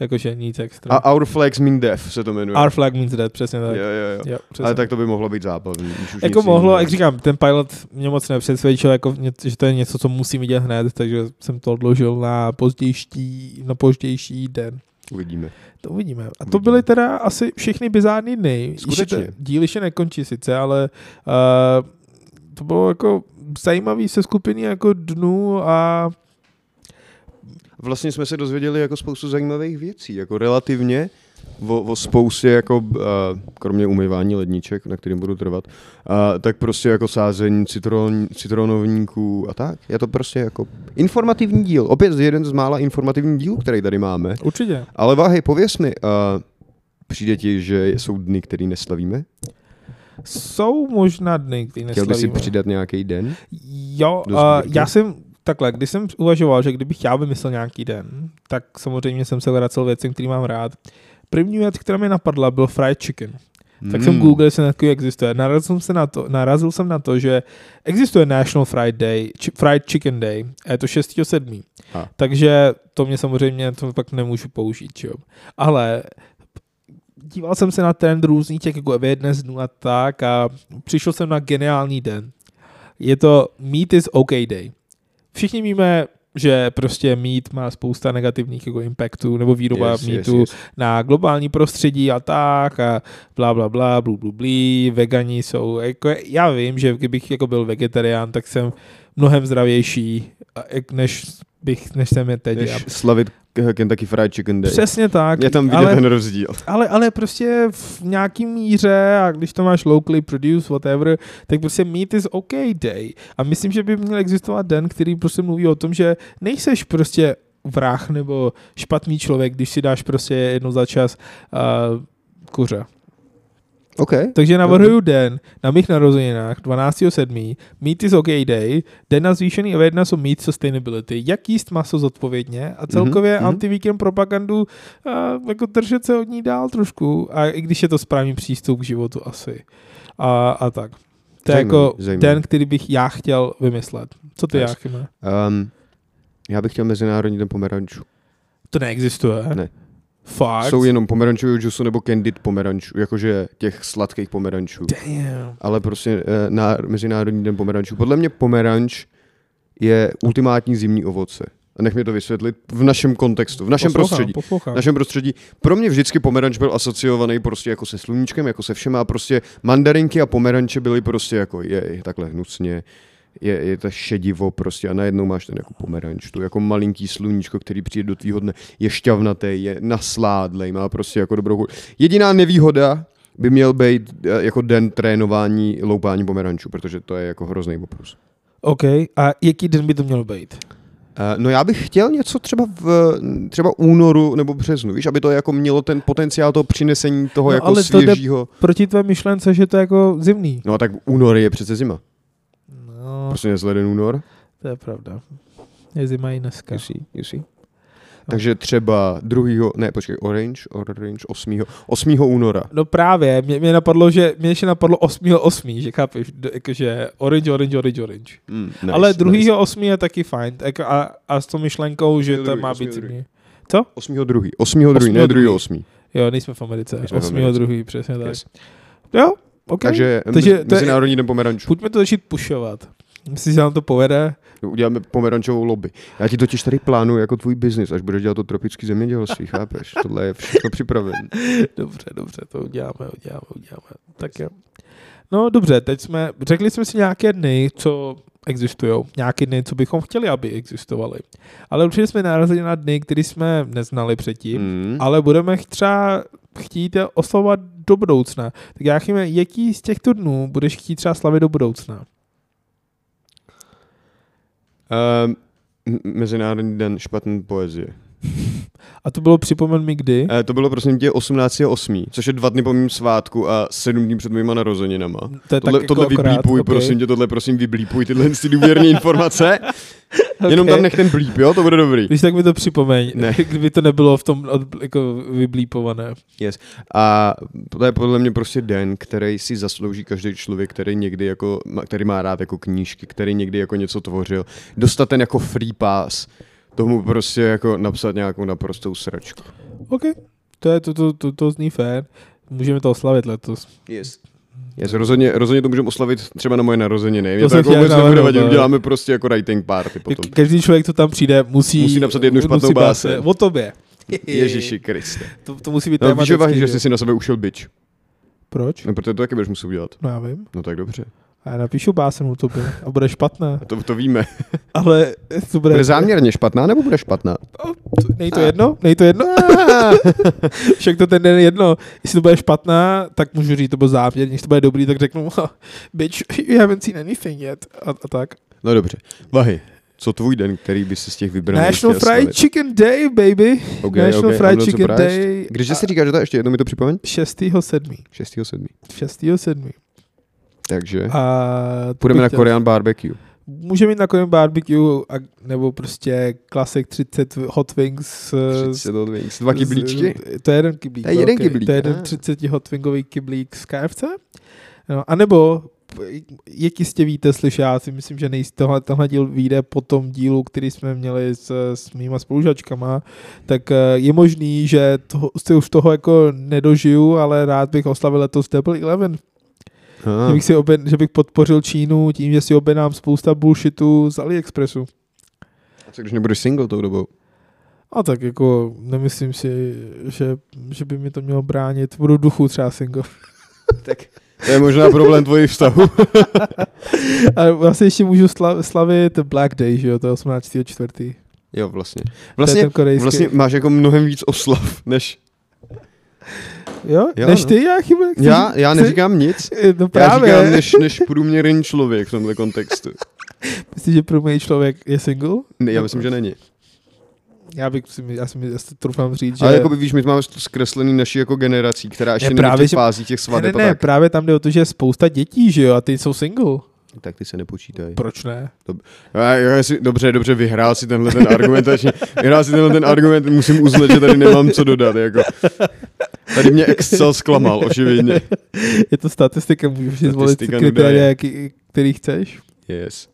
Jakože nic extra. A Our Flags Mean Death se to jmenuje. Our flag means dead, přesně tak. Jo, jo, jo. Jo, přesně. Ale tak to by mohlo být zábavný. když už jako mohlo, jiného. jak říkám, ten pilot mě moc nepřesvědčil, jako, že to je něco, co musím vidět hned, takže jsem to odložil na pozdější, na pozdější den. Uvidíme. To uvidíme. A to byly teda asi všechny bizární dny. Skutečně. Ještě, díl ještě nekončí sice, ale uh, to bylo jako zajímavý se skupiny jako dnů a Vlastně jsme se dozvěděli jako spoustu zajímavých věcí, jako relativně o, o spoustě, jako uh, kromě umývání ledniček, na kterým budu trvat, uh, tak prostě jako sázení citron, citronovníků a tak. Je to prostě jako informativní díl. Opět jeden z mála informativních dílů, který tady máme. určitě. Ale váhy, pověs mi, uh, přijde ti, že jsou dny, který neslavíme? Jsou možná dny, kdy Chtěl by si neslavíme. přidat nějaký den? Jo, uh, já jsem takhle, když jsem uvažoval, že kdybych já vymyslel nějaký den, tak samozřejmě jsem se vracel věcem, který mám rád. První věc, která mě napadla, byl fried chicken. Tak jsem Hmm. Google, jestli takový existuje. Narazil jsem, se na to, narazil jsem na to, že existuje National Fried Day, či, Fried Chicken Day, a je to 6.7. A. Takže to mě samozřejmě, to pak nemůžu použít, jo. Ale díval jsem se na trend různých těch jako dnes dnů a tak a přišel jsem na geniální den. Je to Meat is OK Day. Všichni víme, že prostě meat má spousta negativních jako impactů, nebo výroba Yes, yes, meatu yes. na globální prostředí a tak a bla bla bla, blu blu blí, vegani jsou, jako já vím, že kdybych jako byl vegetarián, tak jsem mnohem zdravější, než bych, než jsem je teď. Než Já- slavit Kentucky Fried Chicken Day. Přesně tak. Je tam vidět ale, ten rozdíl. ale, ale prostě v nějaký míře a když to máš locally produced, whatever, tak prostě meat is OK day. A myslím, že by měl existovat den, který prostě mluví o tom, že nejseš prostě vrah nebo špatný člověk, když si dáš prostě jednou za čas uh, kuře. OK. Takže navrhuju den na mých narozeninách 12.7. Meat is OK day, den na zvýšený awareness o meat sustainability, jak jíst maso zodpovědně a celkově Mhm, mm-hmm. mhm. anti-weekend propagandu a jako držet se od ní dál trošku, a i když je to správný přístup k životu asi. A, a tak. To je jako zajímavý. den, který bych já chtěl vymyslet. Co ty, Yes. Jáchyme? Um, já bych chtěl Mezinárodní den pomerančů. To neexistuje. Ne. Fakt? Jsou jenom pomerančového džusu nebo candid pomerančů, jakože těch sladkých pomerančů. Damn. Ale prostě eh, na Mezinárodní den pomerančů. Podle mě pomeranč je ultimátní zimní ovoce. A nech mi to vysvětlit v našem kontextu, v našem Poslouchám, prostředí. Poslouchám. V našem prostředí. Pro mě vždycky pomeranč byl asociovaný prostě jako se sluníčkem, jako se všema a prostě mandarinky a pomeranče byly prostě jako je, takhle hnucně, je, je to šedivo prostě a najednou máš ten jako pomeranč, tu jako malinký sluníčko, který přijde do tvýho dne, je šťavnatý, je nasládlej, má prostě jako dobrou chuť. Jediná nevýhoda by měl být eh, jako den trénování loupání pomerančů, protože to je jako hrozný oprus. OK, a jaký den by to mělo být? Eh, No já bych chtěl něco třeba v třeba únoru nebo březnu, víš, aby to jako mělo ten potenciál toho přinesení toho No, jako ale to jde- svěžího. Proti tvé myšlence, že to je jako zimný. No a tak únor je přece zima. No, Prostě nezleden únor. to je pravda. Je zima i dneska. See, you see. Takže třeba druhýho, ne, počkej, Orange, Orange 8. 8. února. No právě, mě, mě napadlo, že mě ještě napadlo 8.8., že chápeš, d- jakože orange, orange, orange, orange. Mm, nice, Nice, Ale nice. druhýho 8. je taky fajn, jako a, a s tou myšlenkou, že to má být druhý. zimný. 8. druhý, 8. druhý, Osmýho ne druhý druhý. 8. Jo, nejsme v Americe, Nejsme v 8. Americe. druhý, přesně tak. Yes. Jo, ok. Takže, Takže Takže to je- Mezinárodní den pomerančů. Pojďme to začít pušovat. Myslíš, že nám to povede? Uděláme pomerančovou lobby. Já ti totiž tady plánuju jako tvůj biznis, až budeš dělat to tropický zemědělství, chápeš? (laughs) Tohle je všechno připravené. Dobře, dobře, to uděláme, uděláme, uděláme. Tak jo. No dobře, teď jsme, řekli jsme si nějaké dny, co existují, nějaké dny, co bychom chtěli, aby existovaly. Ale určitě jsme narazili na dny, které jsme neznali předtím, Mm. ale budeme třeba chtít je oslavovat do budoucna. Tak já chybě, jaký z těchto dnů budeš chtít třeba slavit do budoucna? Um, Mezinárodní den špatné poezie. (laughs) A to bylo, připomen mi kdy? Eh, to bylo prosím tě 18.8., což je dva dny po mým svátku a sedm dní před mýma narozeninama. To je Tohle, tak tohle jako akorát, vyblípuj, ok. prosím tě, tohle prosím vyblípuj, tyhle ty důvěrné (laughs) informace. Jenom Ok. tam nech ten blíp, jo, to bude dobrý. Když tak mi to připomeň, Ne. (laughs) kdyby to nebylo v tom od, jako vyblípované. A to je podle mě prostě den, který si zaslouží každý člověk, který někdy jako, který má rád jako knížky, který někdy jako něco tvořil. Dostat ten jako free pass, tomu prostě jako napsat nějakou naprostou sračku. OK, to, je, to, to, to, to zní fér. Můžeme to oslavit letos. Yes. Yes, rozhodně, rozhodně to můžeme oslavit třeba na moje narozeniny. Mě To to, jako vůbec nebude vadit, uděláme prostě jako writing party potom. Ka- Každý člověk, co tam přijde, musí... Musí napsat jednu špatnou báseň. O tobě. Ježiši Kriste. To, to musí být No, víš, že že? jsi si na sebe ušel bič. Proč? No, protože to taky budeš muset udělat. No já vím. No tak dobře. A já napíšu básen o tobě a bude špatná. A to, to víme. (laughs) Ale to bude... Bude záměrně špatná nebo bude špatná? Nej to jedno? Nej to jedno? (laughs) Však to ten den je jedno. Jestli to bude špatná, tak můžu říct, to bylo záměr. Když to bude dobrý, tak řeknu, "Oh, bitch, you haven't seen anything yet. A, a tak. No dobře. Vahy, co tvůj den, který by si z těch vybral? National Fried Chicken Day, baby. Okay, National okay, Fried Chicken. Day. Když se říká, že to ještě jednou mi to připomeň? 6.7. 6.7. 6.7. Takže A to půjdeme na chtěl- Korean barbecue. Můžeme jít na Korean barbecue, a, nebo prostě klasik 30 hot wings. eh, 30 od Wings. Dva kyblíčky? Z- To je jeden kyblík. To je jeden velký. kyblík, To je jeden ah. 30 hot wingový kyblík z KFC. No, a nebo, jak jistě víte, slyšáci, myslím, že nejist, tohle, tohle díl vyjde po tom dílu, který jsme měli s, s mýma spolužačkama, tak eh, je možný, že toho, si už toho jako nedožiju, ale rád bych oslavil letos Double Eleven. Že, bych si obed, že bych podpořil Čínu tím, že si objednám spousta bullshitu z AliExpressu. A co když nebudeš single tou dobou? A tak jako nemyslím si, že, že by mi to mělo bránit. Budu v duchu třeba single. (laughs) tak to je možná problém tvojich vztahů. (laughs) A vlastně ještě můžu sla, slavit Black Day, že jo, to je 18. čtvrtý. jo, vlastně. Vlastně, korejský. vlastně máš jako mnohem víc oslav, než Jo, Jo, než no. ty, já. Chceš, já, já neříkám nic. (laughs) No Já právě. říkám než, než průměrný člověk v tomhle kontextu. (laughs) Myslíš, že průměrný člověk je single? Ne, já myslím, že není. Já bych si, já si, já si troufám říct, že... Ale jako víš, my máme to zkreslený naší jako generací, která ještě Ne, není právě, v těch fázích těch ne, svadeb ne, ne, tak. právě tam jde o to, že je spousta dětí, že jo, a ty jsou single. Tak ty se nepočítají. Proč ne? Já, já si, dobře, dobře, vyhrál si tenhle ten argumentační, vyhrál si tenhle ten argument, musím uznat, že tady nemám co dodat, jako. Tady mě Excel zklamal, očividně. Je to statistika, můžeš si zvolit Statistika kritéria, jaký, který chceš. Yes.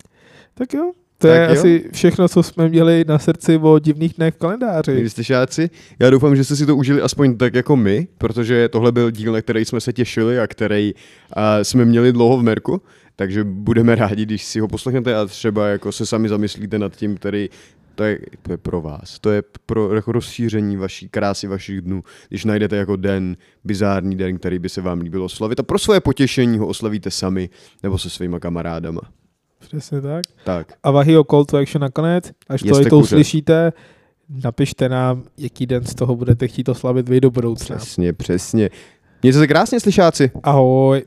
Tak jo. To Tak je jo. asi všechno, co jsme měli na srdci o divných dnech v kalendáři. Milí slyšáci, já doufám, že jste si to užili aspoň tak jako my, protože tohle byl díl, na který jsme se těšili a který uh, jsme měli dlouho v Merku, takže budeme rádi, když si ho poslechnete a třeba jako se sami zamyslíte nad tím, který to je, to je pro vás, to je pro jako rozšíření vaší krásy vašich dnů, když najdete jako den, bizární den, který by se vám líbilo oslavit a pro svoje potěšení ho oslavíte sami nebo se svýma kamarádama. Přesně tak. Tak, A Vahyho call to action nakonec, až to, to uslyšíte, napište nám, jaký den z toho budete chtít oslavit vy do budoucna. přesně, přesně. Mějte se krásně, slyšáci. Ahoj.